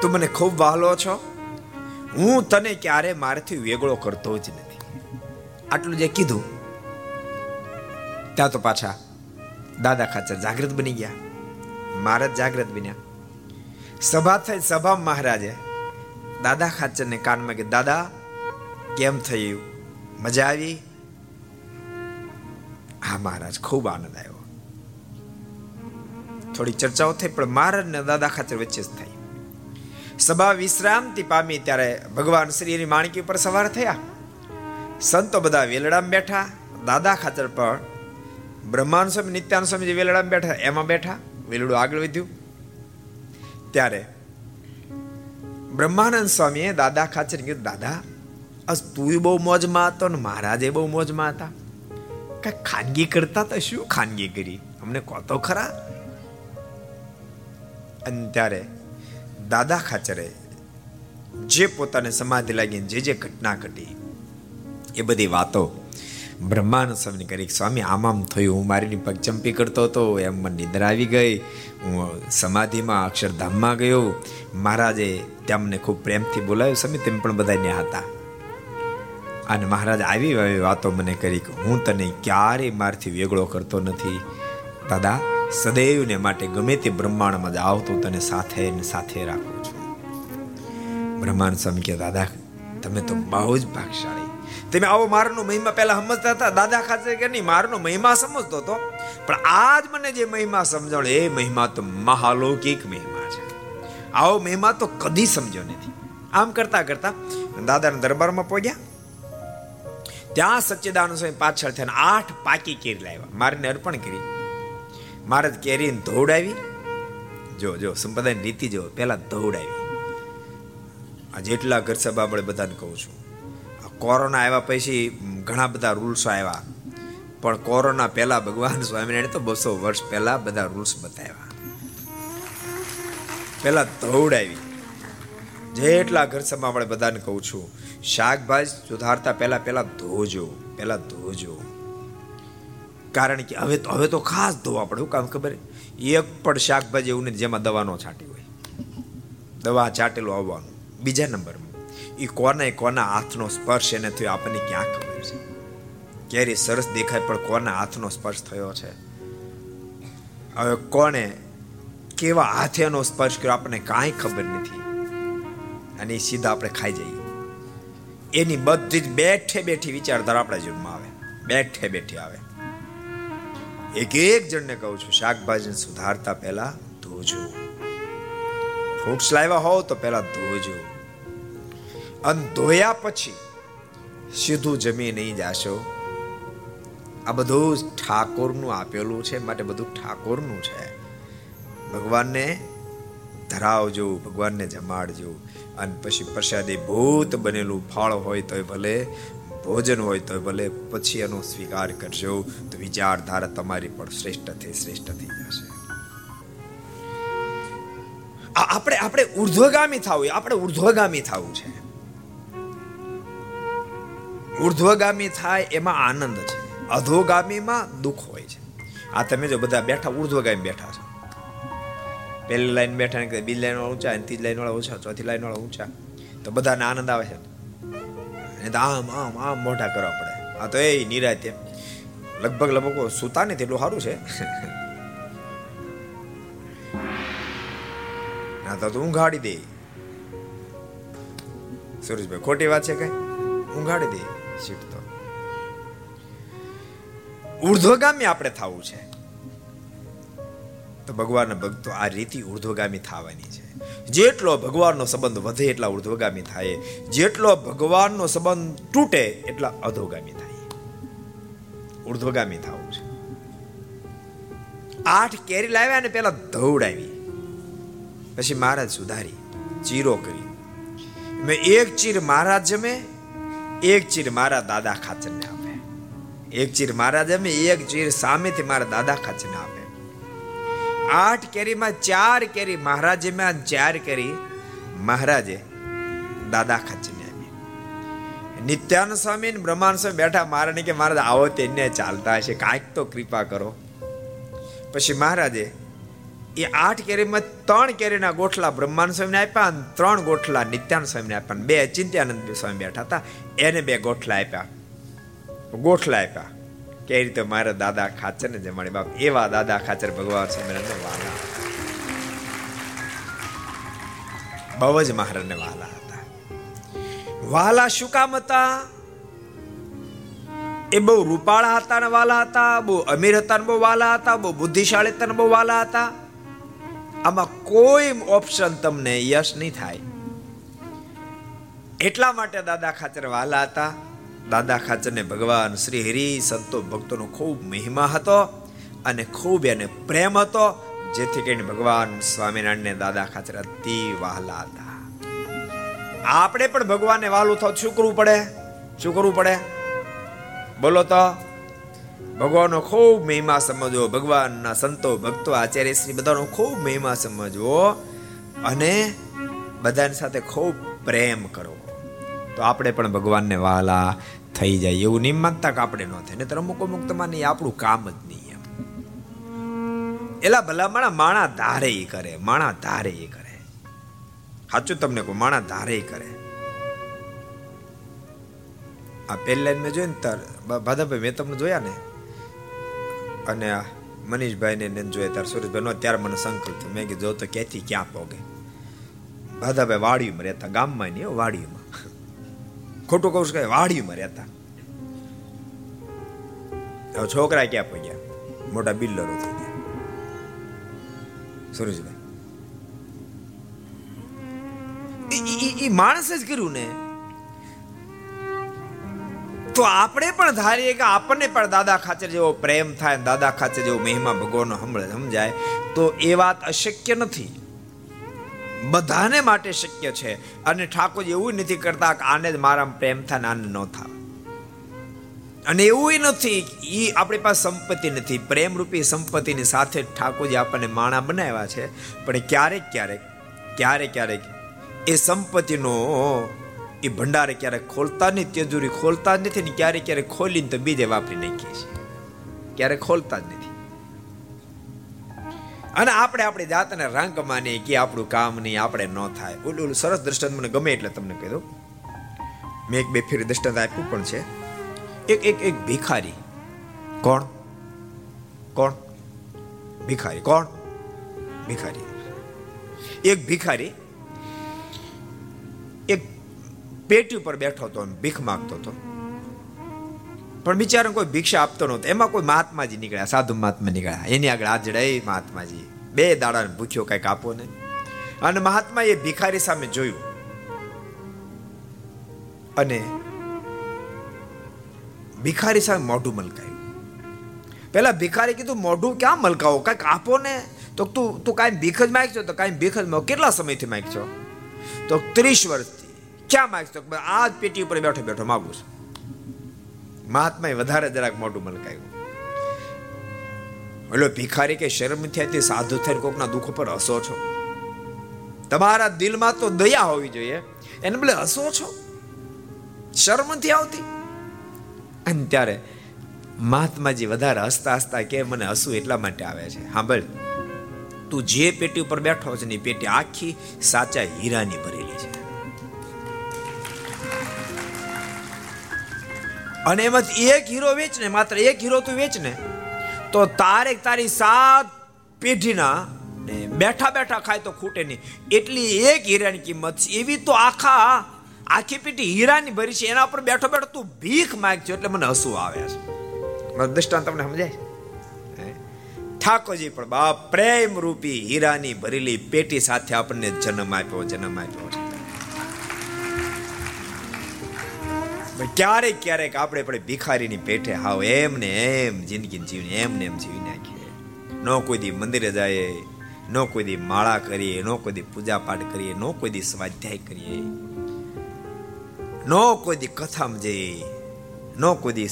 તું મને ખૂબ વહાલો છો. હું તને ક્યારે મારાથી વેગળો કરતો જ નથી. આટલું જે કીધું, ત્યાં તો પાછા દાદા ખાચર જાગૃત બની ગયા. મહારાજ જાગૃત બન્યા. સભા થઈ, સભા મહારાજે દાદા ખાચરને કાનમાં કે, દાદા, કેમ થયું? મજા આવી? હા, મહારાજ, ખૂબ આનંદ આવ્યો. થોડી ચર્ચાઓ થઈ, પણ મહારાજ ને દાદા ખાચર વચ્ચે જ થઈ. સભા વિશ્રામથી પામી ત્યારે ભગવાન શ્રીની માણકી ઉપર સવાર થયા. સંતો બધા વેલડામાં બેઠા. દાદા ખાચર પણ બ્રહ્માન સ્વામી નિત્યાન સ્વામી જે વેલડામાં બેઠા, એમાં બેઠા, વેલડું આગળ વધ્યું. ત્યારે બ્રહ્માનંદ સ્વામીએ દાદા ખાચર કીધું, દાદા અસ તું બહુ મોજમાં હતો ને મહારાજે બહુ મોજમાં હતા. કઈ ખાનગી કરતા તો શું ખાનગી કરી? અમને કહો તો ખરા. અને ત્યારે દાદા ખાચરે જે પોતાને સમાધિ લાગીને જે જે ઘટના ઘટી, એ બધી વાતો બ્રહ્માનંદ સ્વામી કરી સ્વામી, આમ આમ થયું. હું મારી પગ ચંપી કરતો હતો. એમ મને નિદ્રા આવી ગઈ. હું સમાધિમાં, અક્ષરધામમાં ગયો. મહારાજે તેમને ખૂબ પ્રેમથી બોલાવ્યું. સ્વામી, તેમ પણ બધા ત્યાં હતા. અને મહારાજ આવી આવી વાતો મને કરી કે હું તને ક્યારેય મારથી વેગળો કરતો નથી. દાદા, સદૈવને માટે ગમે તે બ્રહ્માંડમાં જ આવતું તને સાથે ને સાથે રાખું છું. બ્રહ્માંડ સ્વામી કે, દાદા, તમે તો બહુ જ ભાગશાળી. તમે આવો મારનો મહિમા પહેલા સમજતા હતા. દાદા ખાતે કે નહીં, મારનો મહિમા સમજતો હતો. પણ આજ મને જે મહિમા સમજણ એ મહિમા તો મહાલૌકિક મહિમા છે. આવો મહિમા તો કદી સમજ્યો નથી. આમ કરતા કરતા દાદાના દરબારમાં પહોંચ્યા. ત્યાં સચ્ચિદાનંદ સ્વામી પાછળ થઈને આઠ પાકી કેરી લાવ્યા. મારીને અર્પણ કરી. મારે કેરીને ધોવડાવી. જો જો, સંપ્રદાયની રીતિ જો, પહેલા ધોવડાવી. આ જેટલા ઘર સભા બધાને કહું છું. કોરોના આવ્યા પછી ઘણા બધા રૂલ્સો આવ્યા. પણ કોરોના પહેલા ભગવાન સ્વામિનારાયણ તો બસો વર્ષ પહેલા બધા રૂલ્સ બતાવ્યા. પહેલા ધોવડાવી. જેટલા ઘર સભા આપણે બધાને કહું છું શાકભાજી સુધારતા પહેલા પહેલા ધોજો પહેલા ધોજો. કારણ કે હવે તો હવે તો ખાસ ધોવા પડે કામ ખબર? એક પણ શાકભાજી એવું નથી જેમાં દવાનો છાંટી હોય. દવા છાંટેલું આવવાનું. બીજા નંબરમાં એ કોના કોના હાથનો સ્પર્શ એને થયો આપણને ક્યાં ખબર છે? કેરી સરસ દેખાય પણ કોના હાથનો સ્પર્શ થયો છે? હવે કોને કેવા હાથેનો સ્પર્શ કર્યો આપણને કાંઈ ખબર નથી. અને એ સીધા આપણે ખાઈ જઈએ. એની બધી જ બેઠે બેઠી વિચારધારા આપણા જીવનમાં આવે. બેઠે બેઠી આવે. એક એક જણને કહું છું શાકભાજી સુધારતા પહેલા ધોજો. ફ્રૂટ્સ લાવ્યા હોવ તો પહેલા ધોજો. અને ધોયા પછી સીધું જમી નહીં જાશો. આ બધું ઠાકોરનું આપેલું છે માટે બધું ઠાકોરનું છે. ભગવાનને ધરાવજો, ભગવાનને જમાડજો. અને પછી પ્રસાદી ભૂત બનેલું ફળ હોય તોય ભલે, ભોજન હોય તો ભલે, પછી એનો સ્વીકાર કરજો. તો વિચારધારા તમારી પણ શ્રેષ્ઠથી શ્રેષ્ઠ થઈ જશે આપણે આપણે ઉર્ધ્વગામી થવું, આપણે ઉર્ધ્વગામી થવું છે. ઉર્ધ્વગામી થાય એમાં આનંદ છે. અધોગામીમાં દુઃખ હોય છે. આ તમે જો બધા બેઠા ઉર્ધ્વગામી બેઠા છો. પહેલી લાઈન બેઠા ને બીજી લાઈન વાળા ઊંચા ત્રીજી લાઈન વાળા ઊંચા ચોથી લાઈન વાળા ઊંચા. તો બધાને આનંદ આવે છે. તો આમ આમ આમ મોઢા કરવા પડે. આ તો એ નિરાતે. લગભગ લગભગ સુતા ને તેટલું સારું છે. ના તો ઊંઘાડી દે. સુરેશભાઈ, ખોટી વાત છે કઈ? ઊંઘાડી દે. સીટ તો ઉર્ધ્વગામી આપણે થવું છે. તો ભગવાનના ભક્તો આ રીતિ ઉર્ધ્વગામી થવાની છે. જેટલો ભગવાનનો સંબંધ વધે એટલા ઉર્ધ્વગામી થાય. જેટલો ભગવાનનો સંબંધ તૂટે એટલા અધોગામી થાય. ઉર્ધ્વગામી થવું છે. આઠ કેરી લાવ્યા ને પેલા ધવડાવી. પછી મહારાજ સુધારી, ચીરો કરી. મેં એક ચીર મહારાજ જમે, એક ચીર મારા દાદા ખાચરને આપે. એક ચીર મહારાજ જમે, એક ચીર સામેથી મારા દાદા ખાચરને આપે. આઠ કેરીમાં ચાર કેરી. મહારાજે માં ચાર કેરી. મહારાજે દાદા ખચને આપી. નિત્યાનંદ સ્વામી બ્રહ્માન સ્વામી બેઠા મહારાજ કે મહારાજ આવો તેને ચાલતા હશે. કાંઈક તો કૃપા કરો. પછી મહારાજે એ આઠ કેરીમાં ત્રણ કેરીના ગોઠલા બ્રહ્માન સ્વામીને આપ્યા અને ત્રણ ગોઠલા નિત્યાન સ્વામીને આપ્યા. બે ચિંત્યાનંદ સ્વામી બેઠા હતા. એને બે ગોઠલા આપ્યા. ગોઠલા આપ્યા. કે રીતે મારા દાદા ખાચર ને જમાડી બાપ, એવા દાદા ખાચર ભગવાન સ્વામિનારાયણ વાલા બહુ જ મહારાજને વાલા હતા. વાલા શું કામ હતા? એ બહુ રૂપાળા હતા ને વાલા હતા, બહુ અમીર હતા ને બહુ વાલા હતા, બહુ બુદ્ધિશાળી હતા ને બહુ વાલા હતા. આમાં કોઈ ઓપ્શન તમને યશ નહીં થાય. એટલા માટે દાદા ખાચર વાલા હતા. દાદા ખાચરને ભગવાન શ્રી હરિ સંતો ભક્તોનો ખૂબ મહિમા હતો અને ખૂબ એને પ્રેમ હતો, જેથી કરીને ભગવાન સ્વામિનારાયણને દાદા ખાચર અતિ વહાલા હતા. આપણે પણ ભગવાનને વાલું થાવ શું કરવું પડે? શું કરવું પડે? બોલો તો. ભગવાનનો ખૂબ મહિમા સમજવો, ભગવાનના સંતો, ભક્તો, આચાર્ય શ્રી બધાનો ખૂબ મહિમા સમજવો અને બધાની સાથે ખૂબ પ્રેમ કરવો. તો આપણે પણ ભગવાનને વાલા થઈ જાય એવું નહીં માનતા કે આપણે ન થાય. નહીતર અમુક અમુક તમારે આપણું કામ જ નહીં એમ. એલા ભલા માણા માણા ધારે કરે, માણા ધારે કરે. સાચું તમને કહું, માણા ધારે કરે. આ પહેલા મેં જોયું ને તાર ભાદાભાઈ, મેં તમને જોયા ને? અને મનીષભાઈને ને જોયા તાર સુરેશભાઈ નો, ત્યારે મને સંકલ્પ મેં કીધું તો ક્યાંથી ક્યાં પોગે? ભાદાભાઈ વાડીમાં રહેતા, ગામમાં નહીં વાડીમાં. ખોટું કહું છું કે વાડીમાં રહેતા હવે છોકરા ક્યાં પહોંચ્યા? મોટા બિલ્ડરો થઈ ગયા. સુરેશભાઈ ઈ માણસે જ કર્યું ને? તો આપણે પણ ધારીએ કે આપણને પણ દાદા ખાચર જેવો પ્રેમ થાય દાદા ખાચર જેવો મહિમા ભગવાનનો હમણાં સમજાય? તો એ વાત અશક્ય નથી. બધાને માટે શક્ય છે. અને ઠાકોર એવું નથી કરતા કે આને જ મારા પ્રેમ થાય આને ન થાય. અને એવું નથી એ આપણી પાસે સંપત્તિ નથી. પ્રેમરૂપી સંપત્તિની સાથે ઠાકોરજી આપણને માણા બનાવ્યા છે. પણ ક્યારેક ક્યારેક ક્યારેક ક્યારેક એ સંપત્તિનો એ ભંડારે ક્યારેક ખોલતા નહીં તેજુરી ખોલતા જ નથી ને ક્યારેક ક્યારેક ખોલીને તો બીજે વાપરી નાખીએ છીએ. ક્યારેક ખોલતા જ નથી. અને આપણે આપણી જાતને રંગ માની કે આપણું કામ નહીં, આપણે ન થાય. ઓલું ઓલું સરસ દ્રષ્ટાંત મને ગમે એટલે તમને દઉં. મેં એક બે ફેરી દ્રષ્ટાંત આપ્યું પણ છે. એક એક એક ભિખારી. કોણ? કોણ? ભિખારી. કોણ? ભિખારી. એક ભિખારી એક પેટી ઉપર બેઠો હતો ભીખ માગતો હતો. પણ બિચારાને કોઈ ભિક્ષા આપતો નહોતો. એમાં કોઈ મહાત્માજી નીકળ્યા, સાધુ મહાત્મા નીકળ્યા. એની આગળ હાથ જડાય મહાત્માજી. બે દાડા ભૂખ્યો કંઈક આપો ને અને મહાત્મા એ ભિખારી સામે જોયું. અને ભિખારી સામે મોઢું મલકાયું. પેલા ભિખારી કીધું, મોઢું ક્યાં મલકાવો? કંઈક આપો ને? તો તું તું કાંઈ ભીખ જ માંગશો? તો કાંઈ ભીખ જ કેટલા સમયથી માંગશો? તો ત્રીસ વર્ષથી. ક્યાં માંગશો? આ જ પેટી ઉપર બેઠો બેઠો, માગું છું. મહાત્માએ વધારે જરાક મોઢું મલકાયું. એટલે ભિખારી કે શરમ થયાથી સાધુ થઈને કોકના દુઃખ પર હસો છો? તમારા દિલમાં તો દયા હોવી જોઈએ. એને બદલે હસો છો? શરમ નથી આવતી? અને ત્યારે મહાત્માજી વધારે હસતા હસતા કે મને હસવું એટલા માટે આવે છે. સાંભળ તું જે પેટી ઉપર બેઠો છે ને પેટી આખી સાચા હીરાની ભરેલી છે. અને એમાંથી એક હીરો વેચ ને માત્ર એક હીરો તું વેચ ને તો તારે તારી સાત પેઢીના ને બેઠા બેઠા ખાય તો ખૂટે નહીં. એટલી એક હીરાની કિંમત છે. એવી તો આખા, આખી પેટી હીરાની ભરી છે. એના પર બેઠો બેઠો તું ભીખ માગજો એટલે મને હસવું આવે છે. મારું દ્રષ્ટાંત તમને સમજાય? ઠાકોરજી પણ બાપ પ્રેમ રૂપી હીરાની ભરેલી પેટી સાથે આપણને જન્મ આપ્યો જન્મ આપ્યો છે. ક્યારેક ક્યારેક આપણે પણ ભિખારીની પેઠે હાવ એમ ને એમ, જિંદગી જીવને એમ ને એમ જીવી નાખીએ. ન કોઈ દી મંદિરે જાય ન કોઈ દી માળા કરીએ, ન કોઈ દી પૂજા પાઠ કરીએ, ન કોઈ દી સ્વાધ્યાય કરીએ. ન કોઈ દી કથામાં જઈએ, ન કોઈ દી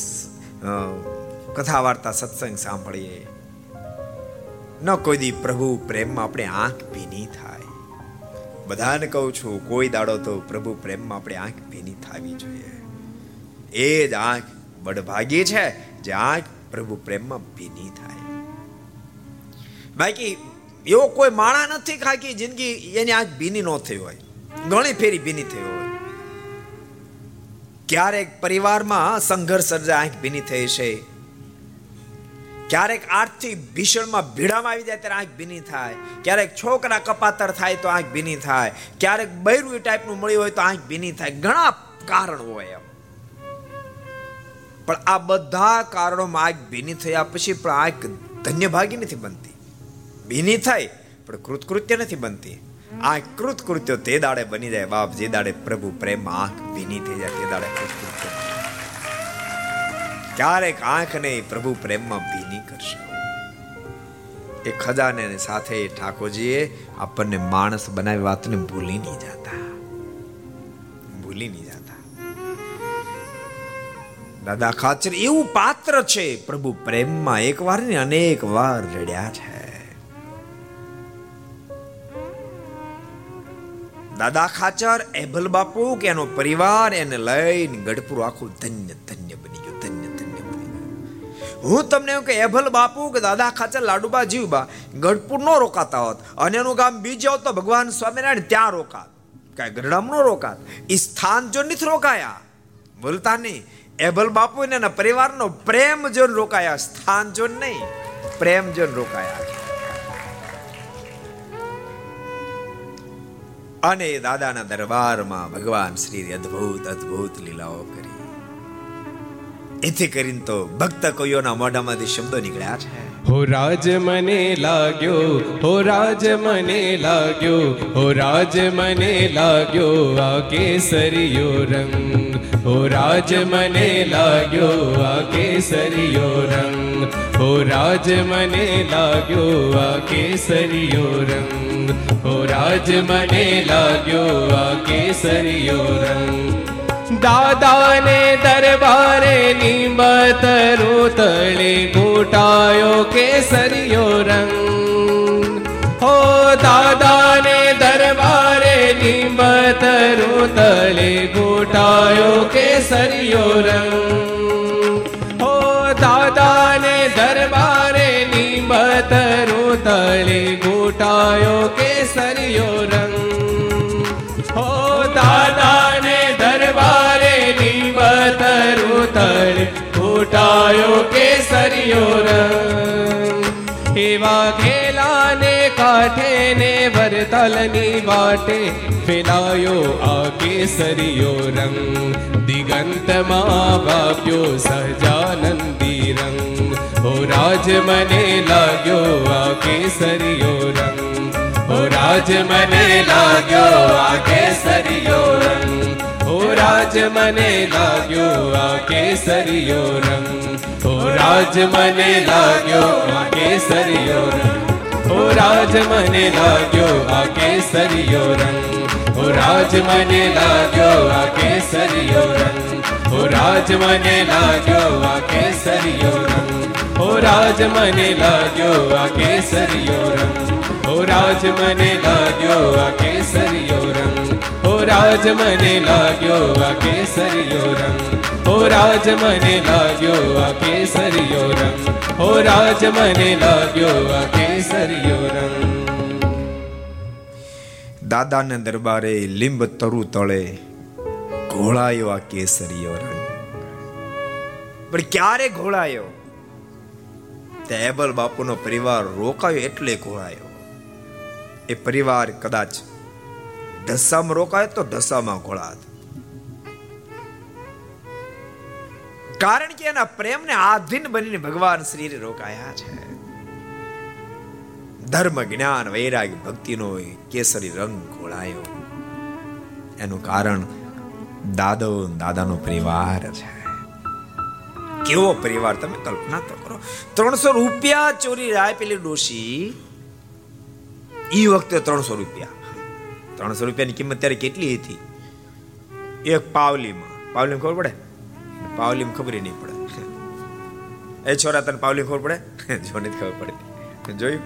કથા વાર્તા સત્સંગ સાંભળીએ. ન કોઈ દી પ્રભુ પ્રેમમાં આપણે આંખ ભીની થાય. બધાને કહું છું, કોઈ દાડો તો પ્રભુ પ્રેમમાં આપણે આંખ ભીની થવી જોઈએ. એ જ આંખ બડભાગી છે જે આંખ પ્રભુ પ્રેમમાં ભીની થાય. બાકી એવો કોઈ માણા નથી ખાકી જિંદગી એની આંખ ભીની ન થઈ હોય. ઘણી ફેરી ભીની થઈ હોય. ક્યારેક પરિવારમાં સંઘર્ષ સર્જા આંખ ભીની થઈ છે. ક્યારેક આર્થિક ભીષણમાં ભીડામાં આવી જાય ત્યારે આંખ ભીની થાય. ક્યારેક છોકરા કપાતર થાય તો આંખ ભીની થાય. ક્યારેક બૈરું ટાઈપનું મળ્યું હોય તો આંખ ભીની થાય. ઘણા કારણ હોય એમ. પણ આ બધા કારણોમાં આંખ ભીની થયા પછી પણ આંખ ધન્યભાગી નથી બનતી. ભીની થાય, પણ કૃતકૃત્ય નથી બનતી. આ કૃતકૃત્ય તે દાડે બની જાય, બાપ, જે દાડે પ્રભુ પ્રેમ આંખ ભીની થઈ જાય, તે દાડે કૃતકૃત્ય ક્યારેક આંખને પ્રભુ પ્રેમમાં ભીની કરશે. એ ખજાને સાથે ઠાકોરજીએ આપણને માણસ બનાવી વાતને ભૂલી નહીં જતા. ભૂલી નહીં જતા. દાદા ખાચર એવું પાત્ર છે. પ્રભુ પ્રેમમાં એક વાર ને અનેક વાર રડ્યા છે. દાદા ખાચર એભલ બાપુ કે એનો પરિવાર એને લઈને ગઢપુર આખું ધન્ય ધન્ય બની ગયું, ધન્ય ધન્ય બની ગયું. હું તમને એવું કે એભલ બાપુ કે દાદા ખાચર લાડુબા જીવબા, ગઢપુર નો રોકાતા હોત અને એનું ગામ બીજે હોત તો ભગવાન સ્વામિનારાયણ ત્યાં રોકાત. કાંઈ ગરડામ નો રોકાત. એ સ્થાન જો નથી રોકાયા, બોલતા નહીં. એભલ બાપુ ને એના પરિવારનો પ્રેમ જોન રોકાયા, સ્થાન જોન નહીં, પ્રેમ જોન રોકાયા. અને દાદાના દરબારમાં ભગવાન શ્રી અદ્ભુત અદ્ભુત લીલાઓ કરી. એથી કરીને તો ભક્ત કોઈઓના મોઢામાંથી શબ્દો નીકળ્યા છે. હો રાજ મને લાગ્યો હો રાજ મને લાગ્યો હો રાજ મને લાગ્યો આ કેસરીયો રંગ હો રાજ મને લાગ્યો આ કેસરીયો રંગ હો રાજ મને લાગ્યો આ કેસરીયો રંગ હો રાજ મને લાગ્યો આ કેસરીયો રંગ દાદાને દરબારે નિમત તળે ઘૂંટાયો કેસરિયો રંગ. હો દાદાને દરબારે નિમત તળે ઘૂંટાયો કેસરિયો રંગ. लायो केसरियो रंग हेवा घेलाने काठे ने वरतलनी बाटे। फैलायो आ केसरियो रंग। दिगंत माँ बाप्यो सहजानंदी रंग। हो राज मने लाग्यो आ केसरियो रंग। हो राज मने लाग्यो आ केसरियो रंग। રાજ મને લાગ્યો આ કેસરિયો રંગ ઓ રાજ મને લાગ્યો આ કેસરિયો રંગ ઓ રાજ મને લાગ્યો આ કેસરિયો રંગ ઓ રાજ મને લાગ્યો આ કેસરિયો રંગ ઓ રાજ મને લાગ્યો આ કેસરિયો રંગ ઓ રાજ મને લાગ્યો આ કેસરિયો રંગ ઓ રાજ મને લાગ્યો આ કેસરિયો રંગ ઓ રાજ મને લાગ્યો આ કેસરિયો રંગ. હો રાજ મને લાગ્યો આ કેસરિયો રંગ. હો રાજ મને લાગ્યો આ કેસરિયો રંગ. દાદાને દરબારે લીંબ તરુ તળે ઘોળાયો આ કેસરીયો રંગ. પણ ક્યારે ઘોળાયો? તેબલ બાપુનો પરિવાર રોકાયો એટલે ઘોળાયો. એ પરિવાર કદાચ ઢસામાં રોકાય તો ઢસામાં ઘોળાત કારણ કે એના પ્રેમને આધીન બનીને ભગવાન શ્રી રોકાયા છે. ધર્મ, જ્ઞાન વૈરાગ ભક્તિનો કેસરી રંગ ઘોળાયો એનું કારણ દાદો દાદાનો પરિવાર છે. કેવો પરિવાર તમે કલ્પના તો કરો. ત્રણસો રૂપિયા ચોરી રાય પેલી ડોશી, ઈ વખતે ત્રણસો રૂપિયા. ત્રણસો રૂપિયાની કિંમત ત્યારે કેટલી હતી? એક પાવલીમાં. પાવલીમાં ખબર પડે? પાવલીમાં ખબર નહીં પડે. એ છોરા, તને પાવલી ખબર પડે? જો નથી ખબર પડે જોયું?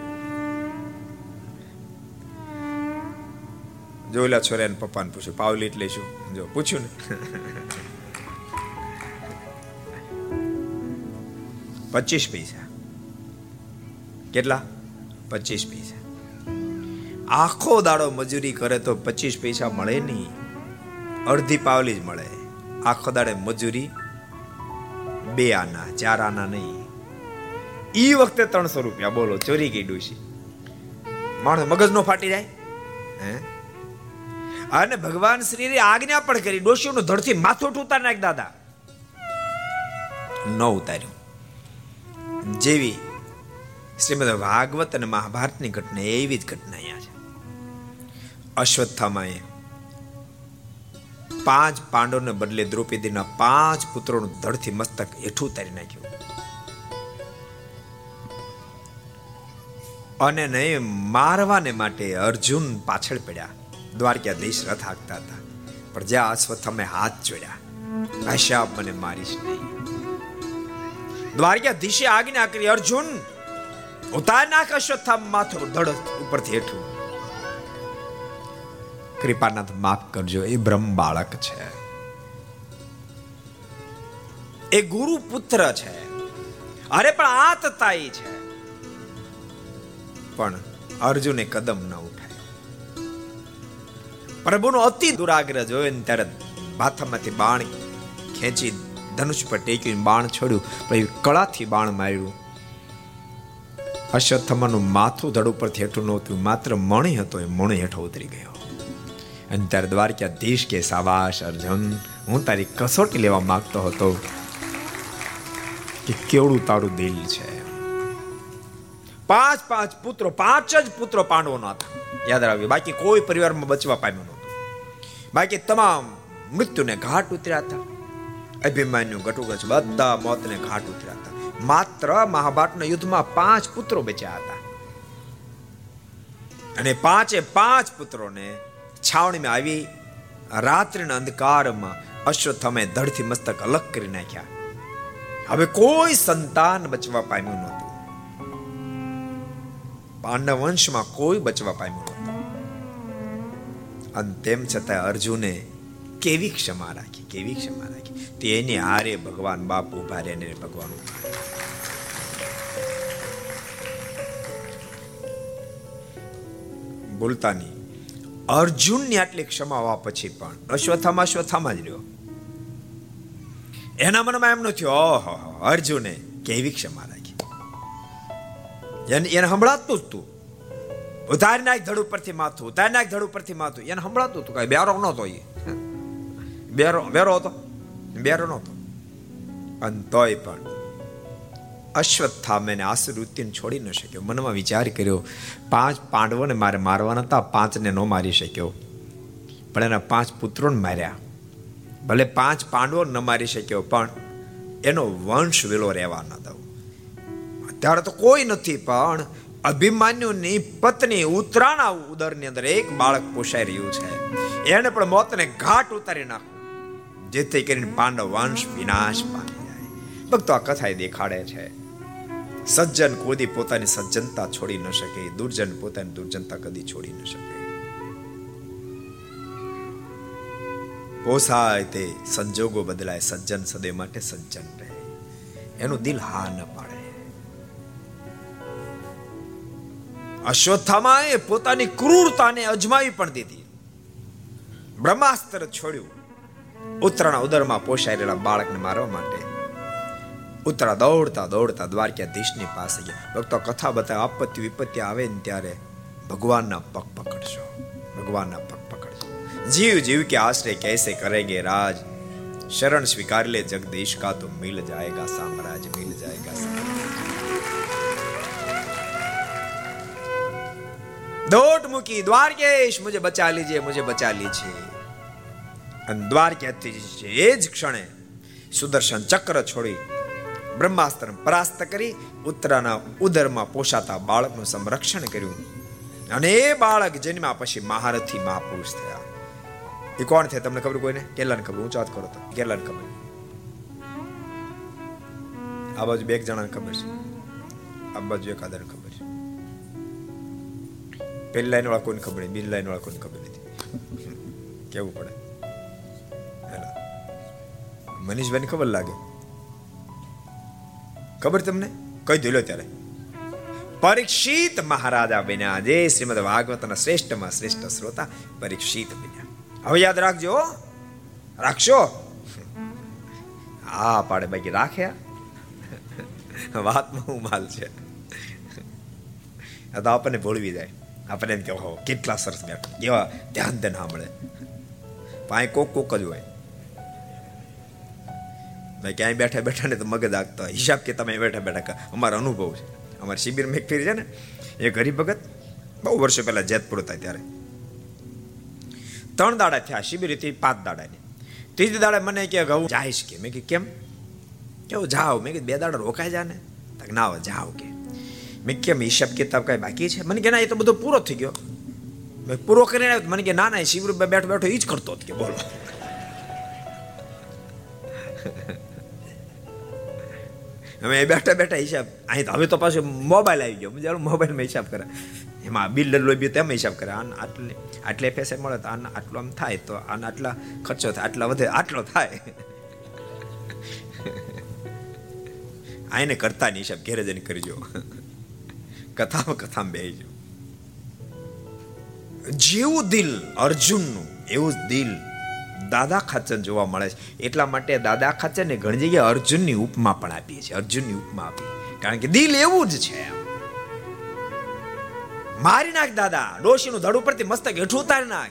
જોયેલા છોરાને પપ્પાને પૂછ્યું, પાવલી એટલે શું? જો, પૂછ્યું ને. પચીસ પૈસા. કેટલા? પચીસ પૈસા. આખો દાડો મજૂરી કરે તો પચીસ પૈસા મળે નહીં. અડધી પાવલી જ મળે. આખો દાડે મજૂરી બે આના, ચાર આના નહીં. ઈ વખતે ત્રણસો રૂપિયા બોલો, ચોરી ગઈ ડોશી. માણસ મગજ નો ફાટી જાય. હે? અને ભગવાન શ્રી આજ્ઞા પણ કરી ડોશીનું ધડથી માથું ઉતાર નાખ દાદા. ન ઉતાર્યું. જેવી શ્રીમદ ભાગવત અને મહાભારતની ઘટના, એવી જ ઘટના અશ્વત્થામાએ. પાંચ પાંડવને બદલે દ્રૌપદીના પાંચ પુત્રોનું ધડથી મસ્તક હેઠું ઉતારી નાખ્યું. અને નહીં, મારવાને માટે અર્જુન પાછળ પડ્યા. દ્વારકાધીશ રથ હાંકતા હતા. પણ જ્યાં અશ્વત્થામે હાથ જોડ્યા ભાષા મને મારીશ નહીં. દ્વારકાધીશે આજ્ઞા કરી, અર્જુન, ઉતાર નાખ અશ્વત્થામ માથું ધડ ઉપરથી હેઠું. કૃપાનાથ માફ કરજો, એ બ્રહ્મ બાળક છે. એ ગુરુ પુત્ર છે. અરે, પણ આતતાઈ છે. પણ અર્જુને કદમ ન ઉઠાય. પ્રભુનો અતિ દુરાગ્રહ જોયો ને ત્યારે માથામાંથી બાણ ખેંચી ધનુષ પર ટેકીને બાણ છોડ્યું, પછી કળાથી બાણ માર્યું. અશ્વત્થમાનું માથું ધડ ઉપરથી હેઠું નહોતું, માત્ર મણી હતો, એ મણી હેઠો ઉતરી ગયો. અને ત્યારે દ્વારકાધીશ કે સાવાશ, અર્જુન, હું તારી કસોટી લેવા માંગતો હતો કે કેવડું તારું દિલ છે. પાંચ પાંચ પુત્રો, પાંચ જ પુત્રો પાંડવોના હતા. યાદ રાખ્યું બાકી કોઈ પરિવારમાં બચવા પામ્યું નહોતું. બાકી તમામ મૃત્યુને ઘાટ ઉતર્યા હતા. અભિમાન્યુ ગટુગજ બધા મોતને ઘાટ ઉતર્યા હતા. માત્ર મહાભારતના યુદ્ધમાં પાંચ પુત્રો બચ્યા હતા. અને પાંચે પાંચ પુત્રોને છાવણીમાં આવી, રાત્રિના અંધકારમાં અશ્વત્થમે ધડથી મસ્તક અલગ કરી નાખ્યા. હવે કોઈ સંતાન બચવા પામ્યું નહોતું. પાંડવ વંશમાં કોઈ બચવા પામ્યું નહોતું. અને તેમ છતાં અર્જુને કેવી ક્ષમા રાખી, કેવી ક્ષમા રાખી? તેની હારે ભગવાન બાપ ઊભા રહે ભગવાન. બોલતા નહીં અર્જુનની આટલી ક્ષમા હોવા પછી પણ અશ્વથામાં અશ્વથામાં જ રહ્યો. એના મનમાં એમ નથી ઓહો અર્જુને કેવી ક્ષમા રાખી. એને એને સંભળાતું જ તું. ઉતારી નાખ ધડ ઉપરથી માથું ઉતારી નાખ ધડ ઉપરથી માથું. એને સંભળાતું હતું કઈ બેરો નહોતો એ બેરો બેરો હતો? બેરો નહોતો. અને તોય પણ અશ્વત્થામે આસુરુતિને છોડી ન શક્યો. મનમાં વિચાર કર્યો, પાંચ પાંડવોને મારે મારવાના હતા, પાંચને ન મારી શક્યો. પણ એના પાંચ પુત્રોને માર્યા. ભલે પાંચ પાંડવો ન મારી શક્યો, પણ એનો વંશ વેલો રહેવા ન દઉં. અત્યારે તો કોઈ નથી, પણ અભિમાન્યુની પત્ની ઉત્તરાણા ઉદરની અંદર એક બાળક પોષાઈ રહ્યું છે. એને પણ મોતને ઘાટ ઉતારી નાખો. જેથી કરીને પાંડવ વંશ વિનાશ પામી ભક્તો આ કથા દેખાડે છે. સજ્જન કોદી પોતાની સજ્જનતા છોડી ન શકે, દુર્જન પોતાની દુર્જનતા કદી છોડી ન શકે. પોસાય તે સંજોગો બદલાય, સજ્જન સદૈવ માટે સજ્જન રહે. એનું દિલ હા ન પાડે. અશ્વત્થામાએ પોતાની ક્રૂરતાને અજમાવી પણ દીધી. બ્રહ્માસ્ત્ર છોડ્યું. ઉત્તરાના ઉદરમાં પોષાયેલા બાળકને મારવા માટે ઉતરા દોડતા દોડતા દ્વારકાધીશની પાસે ગયા ભક્તો કથા બતાવે આપત્તિ વિપત્તિ આવે ને ત્યારે ભગવાનના પગ પકડશો ભગવાનના પગ પકડશો જીવ જીવ કે આશરે કેસે કરેગે રાજ શરણ સ્વીકાર લે જગદીશ કા તો મિલ જાયગા સામ્રાજ મિલ જાયગા દોટ મૂકી દ્વારકેશ મુજે બચા લીજે મુજે બચા લીજે અને દ્વારકાધીશ એ જ ક્ષણે સુદર્શન ચક્ર છોડી બ્રહ્માસ્ત્ર પરાસ્ત કરી ઉત્તરાના ઉદરમાં પોષાતા બાળકનું સંરક્ષણ કર્યું. અને એ બાળક જન્મ્યા પછી મહારથી મહાપુરુષ થયા. એ કોણ થયા તમને ખબર કોઈને? કેટલાને ખબર, હું ચાત કરો તો. કેટલાને ખબર. આ બાજુ બે એક જણાને ખબર છે. આ બાજુ એકાદાને ખબર છે. પેલી લાઈન વાળા કોઈને ખબર નહીં, બીજી લાઈન વાળા કોઈને ખબર નથી. કેવું પડે? મનીષભાઈને ખબર લાગે? ખબર તમને? કહી દો લો ત્યારે. પરીક્ષિત મહારાજા બન્યા જે શ્રીમદ ભાગવતના શ્રેષ્ઠમાં શ્રેષ્ઠ શ્રોતા પરીક્ષિત બન્યા. હવે યાદ રાખજો. રાખશો? હા, પાડે બાકી રાખ્યા. વાતમાં હું માલ છે. તો આપણને ભૂલવી જાય. આપણને એમ કે કેટલા સરસ બેઠ. એવા ધ્યાન ધ્યાન સાંભળે. પાંચ કોક કોક જ હોય. ભાઈ ક્યાંય બેઠા બેઠા ને તો મગજ આગતા. હિસાબ કે તમે બેઠા બેઠા અમારો અનુભવ છે. અમારી શિબિરમાં એક ફેરી છે ને, એ ગરીબ બહુ વર્ષો પહેલા જેતપુર હતા ત્યારે. ત્રણ દાડા થયા શિબિર હતી, પાંચ દાડાની ત્રીજી દાડે મને કે હું જાઈશ કે? મેં કે કેમ? કેવું જાઓ મેં કે બે દાડા રોકાઈ જા ને. તો ના જાઓ કે. મેં કેમ? હિસાબ કિતાબ કાંઈ બાકી છે? મને કે ના, એ તો બધો પૂરો થઈ ગયો. મેં પૂરો કરીને આવ્યો મને કે ના ના શિબિર બેઠો બેઠો એ જ કરતો કે બોલો. અમે બેઠા બેઠા હિસાબ અહીં હવે તો પાછું મોબાઈલ આવી ગયો. જ્યારે મોબાઈલમાં હિસાબ કરે. એમાં બિલ લોબી તેમ હિસાબ કરે. આને આટલે આટલે પૈસે મળે તો આને આટલો આમ થાય તો આને આટલા ખર્ચો થાય. આટલા વધે આટલો થાય. આને કરતા નહીં હિસાબ. ઘેરે જઈને કરજો. કથામાં કથામાં બેસજો જેવું દિલ અર્જુનનું, એવું જ દિલ. દાદા ખાચર જોવા મળે છે. એટલા માટે દાદા ખાચર ને ઘણી જગ્યાએ અર્જુનની ઉપમા પણ આપી છે અર્જુનની ઉપમા આપી કારણ કે દિલ એવું જ છે મારી નાખ દાદા. ડોશીનું ધડ ઉપરથી મસ્તક હેઠું ઉતારી નાખ.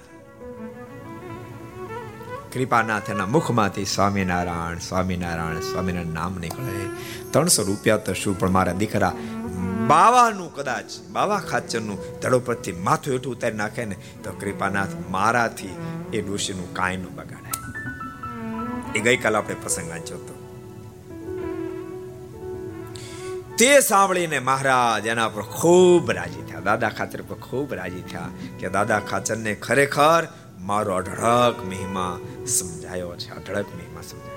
કૃપાનાથના મુખમાંથી સ્વામિનારાયણ સ્વામિનારાયણ સ્વામિનારાયણ નામ નીકળે. ત્રણસો રૂપિયા તો શું? પણ મારા દીકરા બાવાનું કદાચ, બાવા ખાચરનું ધડો પરથી માથું હેઠું ઉતારી નાખે ને તો કૃપાનાથ મારાથી એ ડોશીનું કાંઈ ન બગાડે એ ગઈકાલ આપણે પ્રસંગ વાંચ્યો હતો. તે સાંભળીને મહારાજ એના પર ખૂબ રાજી થયા. દાદા ખાચર પર ખૂબ રાજી થયા કે દાદા ખાચરને ખરેખર મારો અઢળક મહિમા સમજાયો છે, અઢળક મહિમા સમજાયો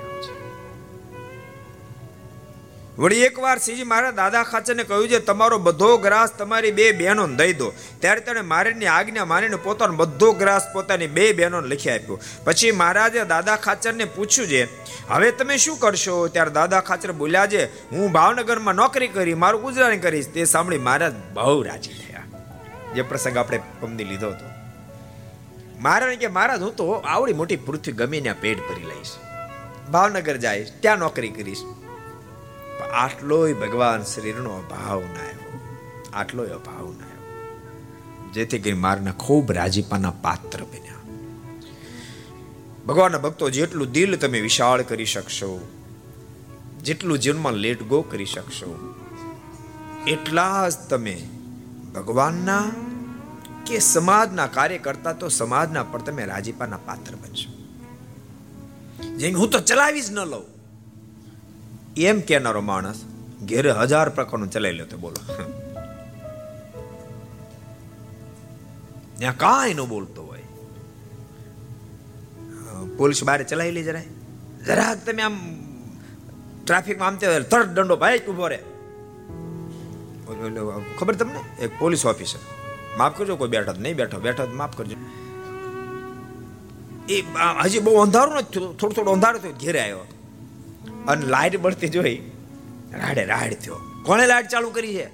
વળી એકવાર શ્રીજી મારા દાદા ખાચરને કહ્યું છે, તમારો બધો ગ્રાસ તમારી બે બહેનો દઈ દો. ત્યારે તેણે મારેની આજ્ઞા મારીને પોતાનો બધો ગ્રાસ પોતાની બે બહેનોને લખી આપ્યો. પછી મહારાજે દાદા ખાચરને પૂછ્યું છે, હવે તમે શું કરશો? ત્યારે દાદા ખાચર બોલ્યા છે, હું ભાવનગરમાં નોકરી કરી, મારું ગુજરાન કરીશ. તે સાંભળી મહારાજ બહુ રાજી થયા. જે પ્રસંગ આપણે પમદી લીધો હતો. મહારાજ કે, મહારાજ, હું તો આવડી મોટી પૃથ્વી ગમીને પેટ ભરી લઈશ. ભાવનગર જઈશ, ત્યાં નોકરી કરીશ. આટલોય ભગવાન શરીરનો અભાવ ના આવ્યો. આટલોય અભાવ ના આવ્યો. જેથી કરી મારના ખૂબ રાજીપાના પાત્ર બન્યા. ભગવાનના ભક્તો જેટલું દિલ તમે વિશાળ કરી શકશો, જેટલું જીવનમાં લેટ ગો કરી શકશો, એટલા જ તમે ભગવાનના કે સમાજના કાર્ય કરતા તો સમાજના પર તમે રાજીપાના પાત્ર બનશો. જેમ હું તો ચલાવી જ ન લઉં. એમ કહેનારો માણસ ઘેરે હજાર પ્રકારનું ચલાવી લેતો, બોલો. ત્યાં કાંઈ ન બોલતો હોય. પોલીસ બારે ચલાવી લે જરાય. જરાક તમે આમ ટ્રાફિકમાં આમ તે તરત દંડો ભાઈ ઊભો રહે. ખબર તમને? એક પોલીસ ઓફિસર. માફ કરજો, કોઈ બેઠો નહીં, બેઠો બેઠો માફ કરજો. એ હજી બહુ અંધારું નથી થોડું થોડું અંધારું થયું, ઘેરે આવ્યો અને લાઈટ બળતી જોઈ, રાડે રાડ થયો. કોણે લાઈટ ચાલુ કરી છે?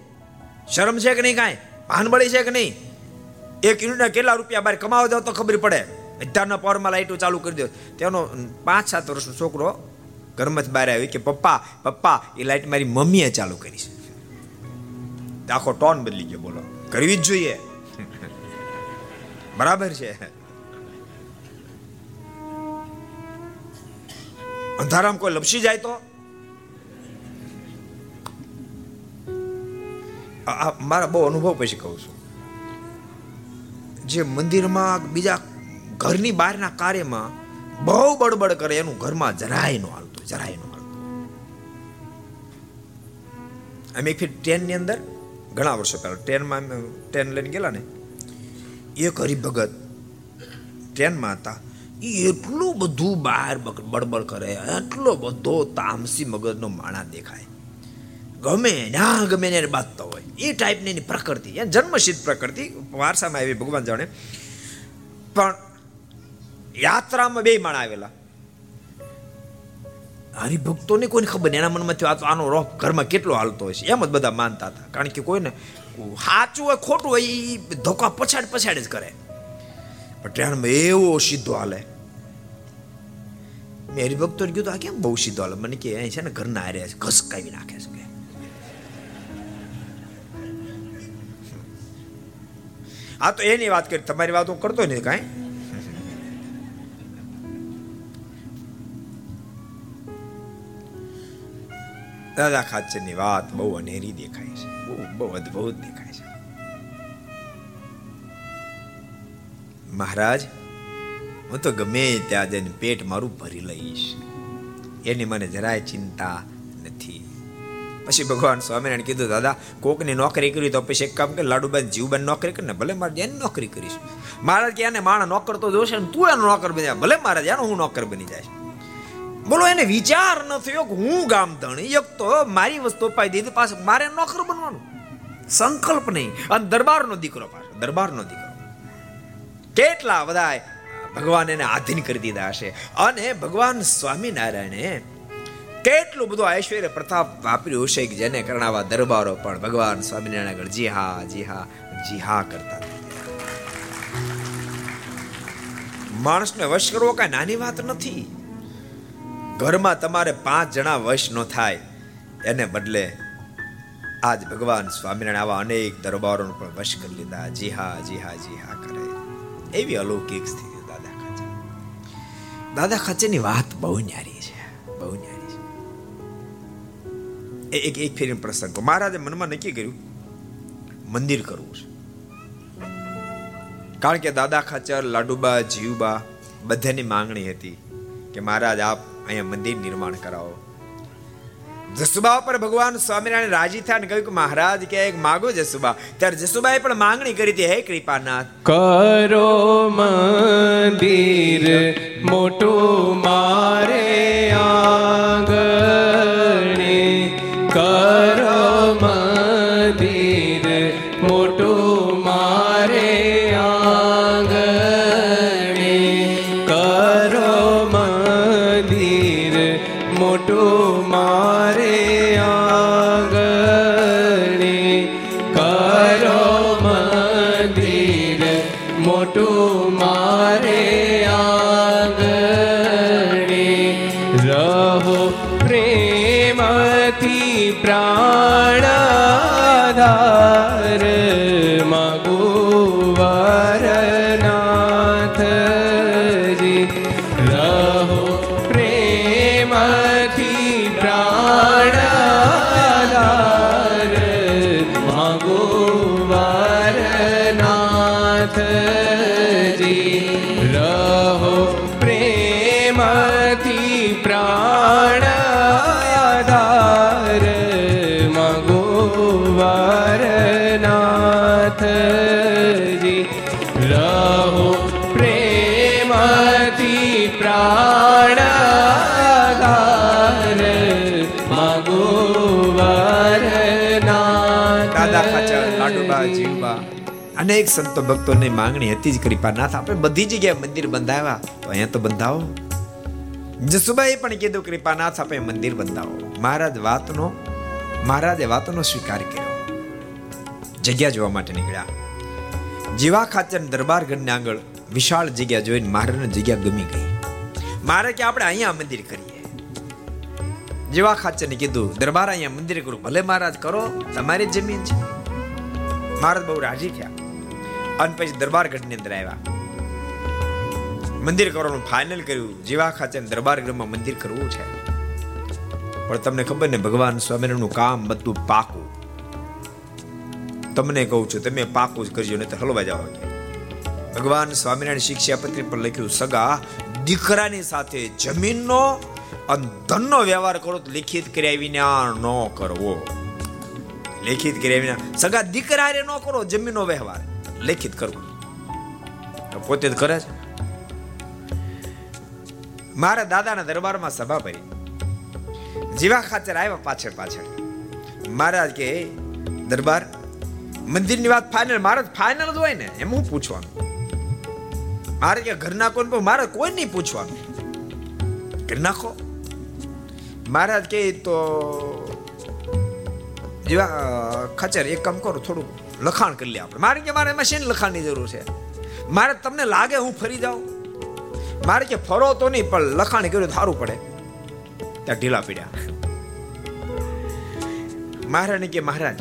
શરમ છે કે નહીં કાંઈ? ભાન બળી છે કે નહીં? એક યુનિટના કેટલા રૂપિયા બહાર કમાવા જાવ તો ખબર પડે. અત્યારના પાવરમાં લાઈટો ચાલુ કરી દો. તેનો પાંચ સાત વર્ષનો છોકરો ઘરમાં જ બહાર આવ્યો કે, પપ્પા પપ્પા, એ લાઈટ મારી મમ્મીએ ચાલુ કરી છે. આખો ટોન બદલી ગયો, બોલો. કરવી જ જોઈએ. બરાબર છે. અંધારામાં કોઈ લપસી જાય તો? મારા બહુ અનુભવ પછી કહું છું. જે મંદિરમાં બીજા ઘરની બહારના કાર્યમાં બહુ બડબડ કરે એનું ઘરમાં જરાય નો હાલતું, જરાય નો હાલતું. અમે એક ફીર ટ્રેનની અંદર, ઘણા વર્ષો પહેલા, ટ્રેનમાં ટ્રેન લઈને ગયેલા ને, એક હરિભગત ટ્રેનમાં હતા. એ એટલું બધું બહાર બડબડ કરે એટલો બધો તામસી મગજનો માણા દેખાય. ગમે ના ગમે ને બાંધતો હોય. એ ટાઈપની એની પ્રકૃતિ. એ જન્મસિદ્ધ પ્રકૃતિ. વારસામાં આવી ભગવાન જાણે. પણ યાત્રામાં બે માણા આવેલા. હરિભક્તોને કોઈને ખબર નહીં. એના મનમાં થયો આનો રોપ ઘરમાં કેટલો હાલતો હોય છે. એમ જ બધા માનતા હતા. કારણ કે કોઈને સાચું હોય, ખોટું હોય એ ધોકા પછાડ પછાડ જ કરે. પણ ટ્રેનમાં એવો સીધો હાલે. મેં હરિભક્તો કીધું આ કેમ બહુ સીધો હાલ? મને કે અહીં છે ને ઘરના હારે છે ઘસકાવી નાખે છે કે. આ તો એની વાત કરી, તમારી વાત હું કરતો નથી કાંઈ. દાદા ખાચરની વાત બહુ અનેરી દેખાય છે, બહુ બહુ અદભુત દેખાય છે. મહારાજ હું તો ગમે ત્યાં જઈને પેટ મારું ભરી લઈશ. એની મને જરાય ચિંતા નથી. પછી ભગવાન સ્વામિનારાયણ કીધું, દાદા, કોકની નોકરી કરી તો પછી એક કામ કે લાડુબાન જીવબાન નોકરી કરીને ભલે મારે એને નોકરી કરીશ. મહારાજ કે એને માણા નોકર તો જોશે ને તું એનો નોકર બની જાય. ભલે મહારાજ એનો હું નોકર બની જાય. બોલો, એને વિચાર ન થયો કે હું ગામ ધણી એક તો મારી વસ્તુ અપાઈ દીધી પાસે મારે નોકર બનવાનું. સંકલ્પ નહીં. અને દરબારનો દીકરો પાછો, દરબારનો દીકરો. કેટલા બધા ભગવાન એને આધીન કરી દીધા હશે. અને ભગવાન સ્વામિનારાયણે કેટલું બધું ઐશ્વર્ય પ્રતાપ વાપર્યું હશે કે જેને કરણાવા દરબારો પણ ભગવાન સ્વામિનારાયણ આગળ જી હા જી હા જી હા કરતા માણસને વશ કરવો કઈ નાની વાત નથી. ઘરમાં તમારે પાંચ જણા વશ ન થાય. એને બદલે આજ ભગવાન સ્વામિનારાયણ આવા અનેક દરબારોને પણ વશ કરી લીધા. જી હા જી હા જી હા કરે. એવી અલૌકિક સ્થિતિ. દાદા ખાચરની વાત બહુ ન્યારી છે, બહુ ન્યારી છે. એક એક ફેરી પ્રસંગ. મહારાજે મનમાં નક્કી કર્યું, મંદિર કરવું છે. કારણ કે દાદા ખાચર, લાડુબા, જીવબા બધાની માંગણી હતી કે મહારાજ આપ અહીંયા મંદિર નિર્માણ કરાવો. જસુબા પર ભગવાન સ્વામિનારાયણ રાજી થયા કહ્યું કે મહારાજ કે એક માગો જસુબા. ત્યારે જસુબાએ પણ માંગણી કરી હતી, હે કૃપાનાથ, કરો મંદિર મોટું મારે આંગણે અનેક સંતો ભક્તોની માંગણી હતી જ કૃપાનાથ આપણે બધી જગ્યાએ મંદિર બંધાવ્યા, તો અહીંયા તો બંધાવો. જસુબાએ પણ કીધું, કૃપાનાથ, આપણે મંદિર બંધાવો. મહારાજ વાતનો, મહારાજે વાતનો સ્વીકાર કર્યો. જગ્યા જોવા માટે નીકળ્યા. જીવા ખાચર દરબાર ગઢને આગળ વિશાળ જગ્યા જોઈને મહારાજને જગ્યા ગમી ગઈ. મારે કે આપણે અહીંયા મંદિર કરીએ. જીવા ખાચરને કીધું, દરબાર અહીંયા મંદિર કરું. ભલે મહારાજ કરો, તમારી જમીન છે. મહારાજ બહુ રાજી થયા. અને પછી દરબાર ગઢની અંદર આવ્યા. મંદિર કરવાનું ફાઇનલ કર્યું. જીવા ખાતે દરબાર ગઢમાં મંદિર કરવું છે. પણ તમને ખબર ને, ભગવાન સ્વામિનારાયણનું કામ બધું પાકું. તમને કહું છું, તમે પાકું જ કરજો નહીં તો હલવા જાઓ ભગવાન સ્વામિનારાયણ શિક્ષાપત્રી પર લખ્યું, સગા, દીકરાની સાથે જમીનનો અને ધનનો વ્યવહાર કરો તો લિખિત કર્યા વિના ન કરવો. લેખિત કર્યા વિના, સગા દીકરા ન કરો, જમીનનો વ્યવહાર. લેખિત કરવું. પોતે જ કરે છે. મારા દાદાના દરબારમાં સભા ભરી. જીવા ખાચર આવ્યા પાછળ પાછળ. મહારાજ કે, દરબાર, મંદિરની વાત ફાઇનલ મારે ફાઇનલ જ હોય ને, એમ હું પૂછવાનું. મારે કે, ઘરના કોણ પણ મારે કોઈ નહીં પૂછવાનું. કરી નાખો. મહારાજ કે, તો જેવા ખચર, એક કામ કરો થોડું લખાણ કરી લે આપણે. મારે કે મારે એમાં શેની લખાણની જરૂર છે? મારે તમને લાગે હું ફરી જાઉં? મારે કે ફરો તો નહીં, પણ લખાણ કર્યું સારું પડે. ત્યાં ઢીલા પીડ્યા. મહારાજને કે, મહારાજ,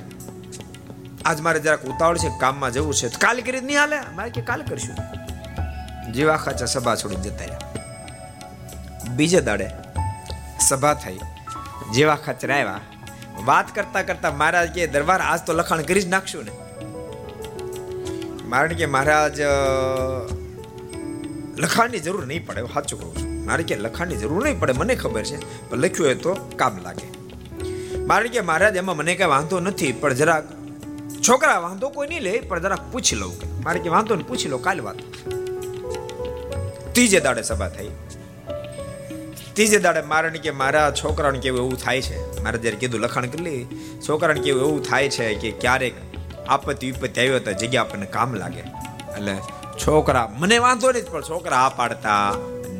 આજ મારે જરાક ઉતાવળ છે, કામમાં જવું છે. કાલે કરી નહીં હાલે મારે કે, કાલે કરશું. જેવા ખાચા સભા છોડીને જતા રહ્યા. બીજે દાડે સભા થઈ. જેવા ખાચર આવ્યા. વાત કરતા કરતા મહારાજ કે, દરબાર આજ તો લખાણ કરી જ નાખશું ને. મારે કે મહારાજ લખાણની જરૂર નહીં પડે સાચું કહું છું. મારે કે લખાણની જરૂર નહીં પડે, મને ખબર છે, પણ લખ્યું હોય તો કામ લાગે. મારે કે મહારાજ, એમાં મને કઈ વાંધો નથી, પણ જરાક છોકરા, વાંધો કોઈ નહીં લે, પણ જરાક પૂછી લઉં કે, મારે કે વાંધો ને પૂછી લો, કાલ વાત. ત્રીજે દાડે સભા થઈ. ત્રીજે દાડે મારણ કે મારા છોકરાને કેવું એવું થાય છે? મારે જ્યારે કીધું લખાણ કરી છોકરાને કેવું એવું થાય છે કે ક્યારેક આપત્તિ વિપત્તિ આવ્યો તો જગ્યા આપણને કામ લાગે. એટલે છોકરા, મને વાંધો નહીં, પણ છોકરા આ પાડતા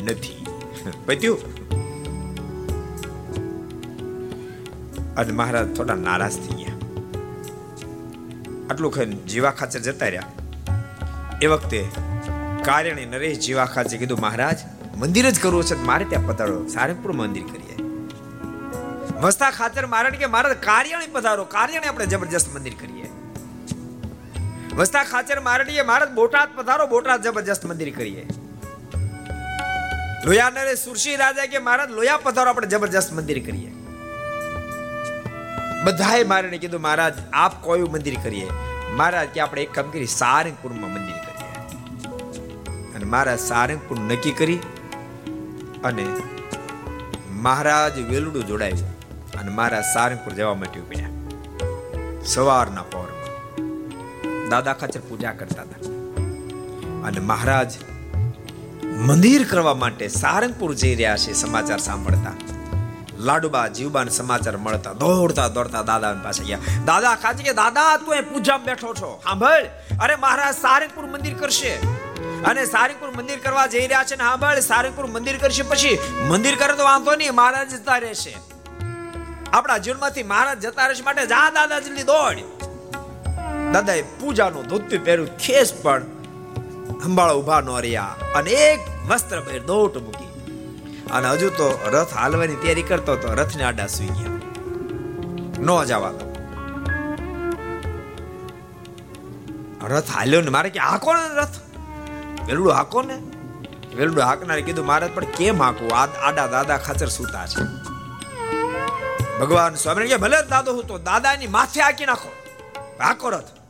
નથી. પત્યું? અને મહારાજ થોડા નારાજ થઈ ગયા. આટલું ખાઈને જીવા ખાચર જતા રહ્યા. એ વખતે કાર્યણે નરેશ જીવા ખાચે કીધું, મહારાજ, મંદિર જ કરવું છે મારે ત્યાં પધારો. સારંગપુર મંદિર કરીએ. મસ્તા ખાચર મારે કે, મારા કાર્યાણી પધારો. કાર્યાણી આપણે જબરજસ્ત મંદિર કરીએ. વસ્તા ખાચર મારડીએ મહારાજ બોટાદ પધારો, બોટાદ જબરજસ્ત મંદિર કરીએ. લોયાનરે સુરશી રાજા કે મહારાજ લોયા પધારો, આપણે જબરજસ્ત મંદિર કરીએ. બધાએ મારે કીધું, મહારાજ, આપ કોયું મંદિર કરીએ? મહારાજ કે, આપણે એક કામ કરી, સારંગપુરમાં મંદિર કરીએ. અને મહારાજ સારંગપુર નક્કી કરી અને મહારાજ વેલુડું જોડાયું અને મહારાજ સારંગપુર જવા માટે ઉપડ્યા. સવારના પહોરમાં દાદા ખાચર પૂજા કરતા હતા. અને મહારાજ મંદિર કરવા માટે સારંગપુર જઈ રહ્યા છે સમાચાર સાંભળતા. લાડુબા જીવબાન સમાચાર મળતા, દોડતા દોડતા દાદા પાસે ગયા. દાદા ખાચર કે દાદા, તું એ પૂજા બેઠો છો? સાંભળ અરે મહારાજ, સારંગપુર મંદિર કરશે. અને સારંગપુર મંદિર કરવા જઈ રહ્યા છે ને સાંભળ સારંગપુર મંદિર કરશે પછી મંદિર કરે તો વાંધો નહીં, મહારાજ જતા રહેશે. આપણા જીવનમાંથી મહારાજ જતા રહેશે માટે જા દાદા, જલ્દી દોડ. દાદાએ પૂજાનું ધોતું પહેર્યું, ખેસ પણ સંભાળો ઊભા ન રહ્યા. અને એક વસ્ત્ર પહેર દોટ મૂકી. અને હજુ તો રથ હાલવાની તૈયારી કરતો હતો, રથને આડા સુઈ ગયા. ન જવા રથ હાલ્યો ને મારે કે હાકો ને રથ? વેલડું હાકો ને. વેલડું હાકનારે કીધું, મારે પણ કેમ હાકવું? આડા દાદા ખાચર સૂતા છે. ભગવાન સ્વામી કે, ભલે દાદો હું તો દાદાની માથે હાકી નાખો. હાકો રથ.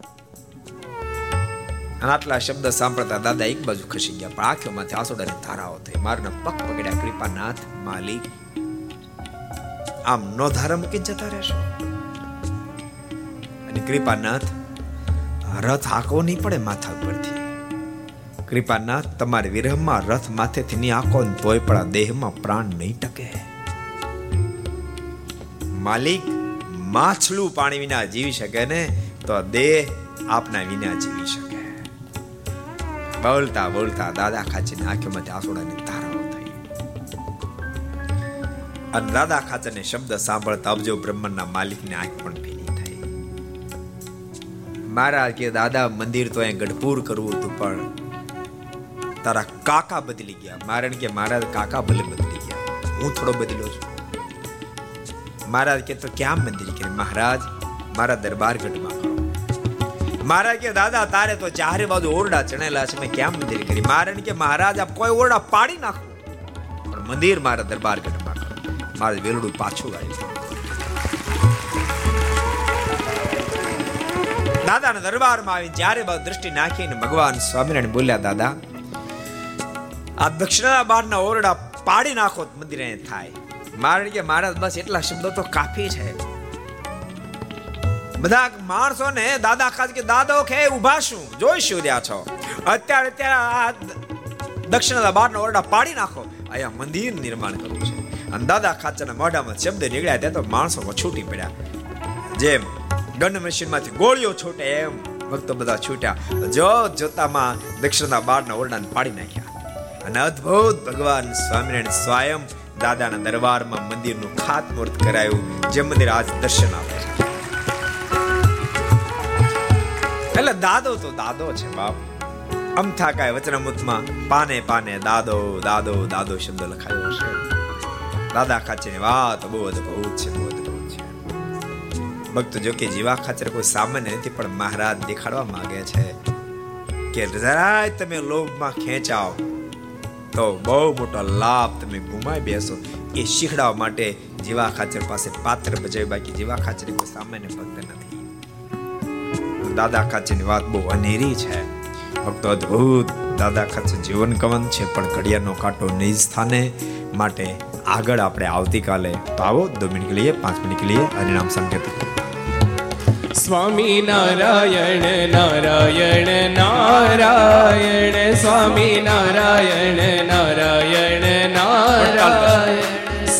આટલા શબ્દ સાંભળતા દાદા એક બાજુ ખસી ગયા. પણ આંખોમાંથી આસોડાની ધારાઓ થઈ. મારના પગ પકડ્યા કૃપાનાથ, માલિક. આમ નો ધારા મૂકી જતા રહેશો? અને કૃપાનાથ, રથ આંકો નહીં પડે માથા ઉપરથી. કૃપાનાથ, તમારે વિરહમાં રથ માથેથી નહીં આંકો તોય પણ દેહમાં પ્રાણ નહીં ટકે. માલિક, માછલું પાણી વિના જીવી શકે ને તો દેહ આપના વિના જીવી શકે. બોલતા બોલતા દાદા ખાચરની આંખોમાંથી આંસુડાની ધારાઓ થઈ અને દાદા ખાચરને શબ્દ સાંભળતા અબજો બ્રહ્માંડના માલિકની આંખ પણ ભીની થઈ. મારા કે, દાદા, મંદિર તો અહીં ગઢપુર કરવું હતું, પણ તારા કાકા બદલી ગયા. મારણ કે મારા કાકા ભલે બદલી ગયા. હું થોડો બદલ્યો છું. મહારાજ કે, તો ક્યાં મંદિર? કે, મહારાજ, મારા દરબાર ગઢમાં મહારાજ કે, દાદા, તારે તો ચારે બાજુ ઓરડા ચણેલા છે. મેં કેમ મંદિર કરી? મારે કે, મહારાજ, આપ કોઈ ઓરડા પાડી નાખો. પણ મંદિર મારા દરબાર ગઢમાં. કરો મારે વેલડું પાછું આવ્યું દાદાના દરબારમાં આવી જ્યારે બાજુ દ્રષ્ટિ નાખીને ભગવાન સ્વામિનારાયણ બોલ્યા, દાદા, આ દક્ષિણા બારના ઓરડા પાડી નાખો મંદિર થાય. મારે કે, મહારાજ, બસ એટલા શબ્દો તો કાફી છે. બધા માણસો ને દાદા ખાસ કે દાદો કે ઊભા શું? જોઈ શું રહ્યા છો? અત્યારે અત્યારે દક્ષિણના દક્ષિણ બાર ઓરડા પાડી નાખો. અહીંયા મંદિર નિર્માણ કરવું છે. અને દાદા ખાચરના મોઢામાં શબ્દ નીકળ્યા ત્યાં તો માણસો છૂટી પડ્યા. જેમ ગન મશીનમાંથી ગોળીઓ છૂટે એમ ભક્તો બધા છૂટ્યા. જો જોતામાં દક્ષિણના બારના ઓરડાને પાડી નાખ્યા. અને અદ્ભુત ભગવાન સ્વામિનારાયણ સ્વયં દાદાના દરબારમાં મંદિરનું ખાતમુહૂર્ત કરાયું, જે મંદિર આજ દર્શન આપે છે. એટલે દાદો તો દાદો છે, બાપ. અમથા કાય વચનામૃતમાં. પાને પાને દાદો દાદો દાદો શબ્દ લખાયો છે દાદા ખાચરની વાત બહુ અદભુત છે, બહુ અદભુત છે. ભક્ત, જો કે જીવા ખાચર કોઈ સામાન્ય નથી, પણ મહારાજ દેખાડવા માંગે છે કે જરાય તમે લોભમાં ખેંચાવ, તો બહુ મોટો લાભ તમે ગુમાઈ બેસો. એ શીખડાવવા માટે જીવા ખાચર પાસે પાત્ર ભજવે બાકી જીવા ખાચર કોઈ સામાન્ય ભક્ત નથી. દાદા ખાચરની વાત બહુ અનેરી છે. ભક્તો અદ્ભુત દાદા ખાચર જીવન કવન છે પણ ઘડિયાળનો કાંટો નિજ સ્થાને માટે આગળ આપણે આવતીકાલે તો આવો દો મિનિટ લઈએ પાંચ મિનિટ લઈએ હરિનામ સંકેત. સ્વામી નારાયણ નારાયણ નારાયણ સ્વામી નારાયણ નારાયણ નારાયણ નારાયણ.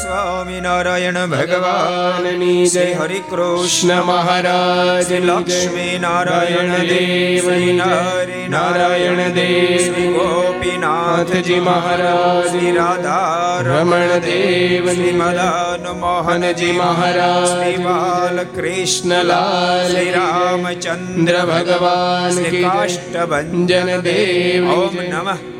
બોલો સ્વામી નારાયણ ભગવાનની જય. હરિ કૃષ્ણ મહારાજ લક્ષ્મી નારાયણ દેવ નારી નારાયણ દેવ ગોપીનાથજી મહારાજ રાધા રમણ દેવ શ્રી મદન મોહનજી મહારાજ શ્રી બાલકૃષ્ણલાલ શ્રી રામચંદ્ર ભગવાન શ્રી કી દેવ ઓમ નમઃ.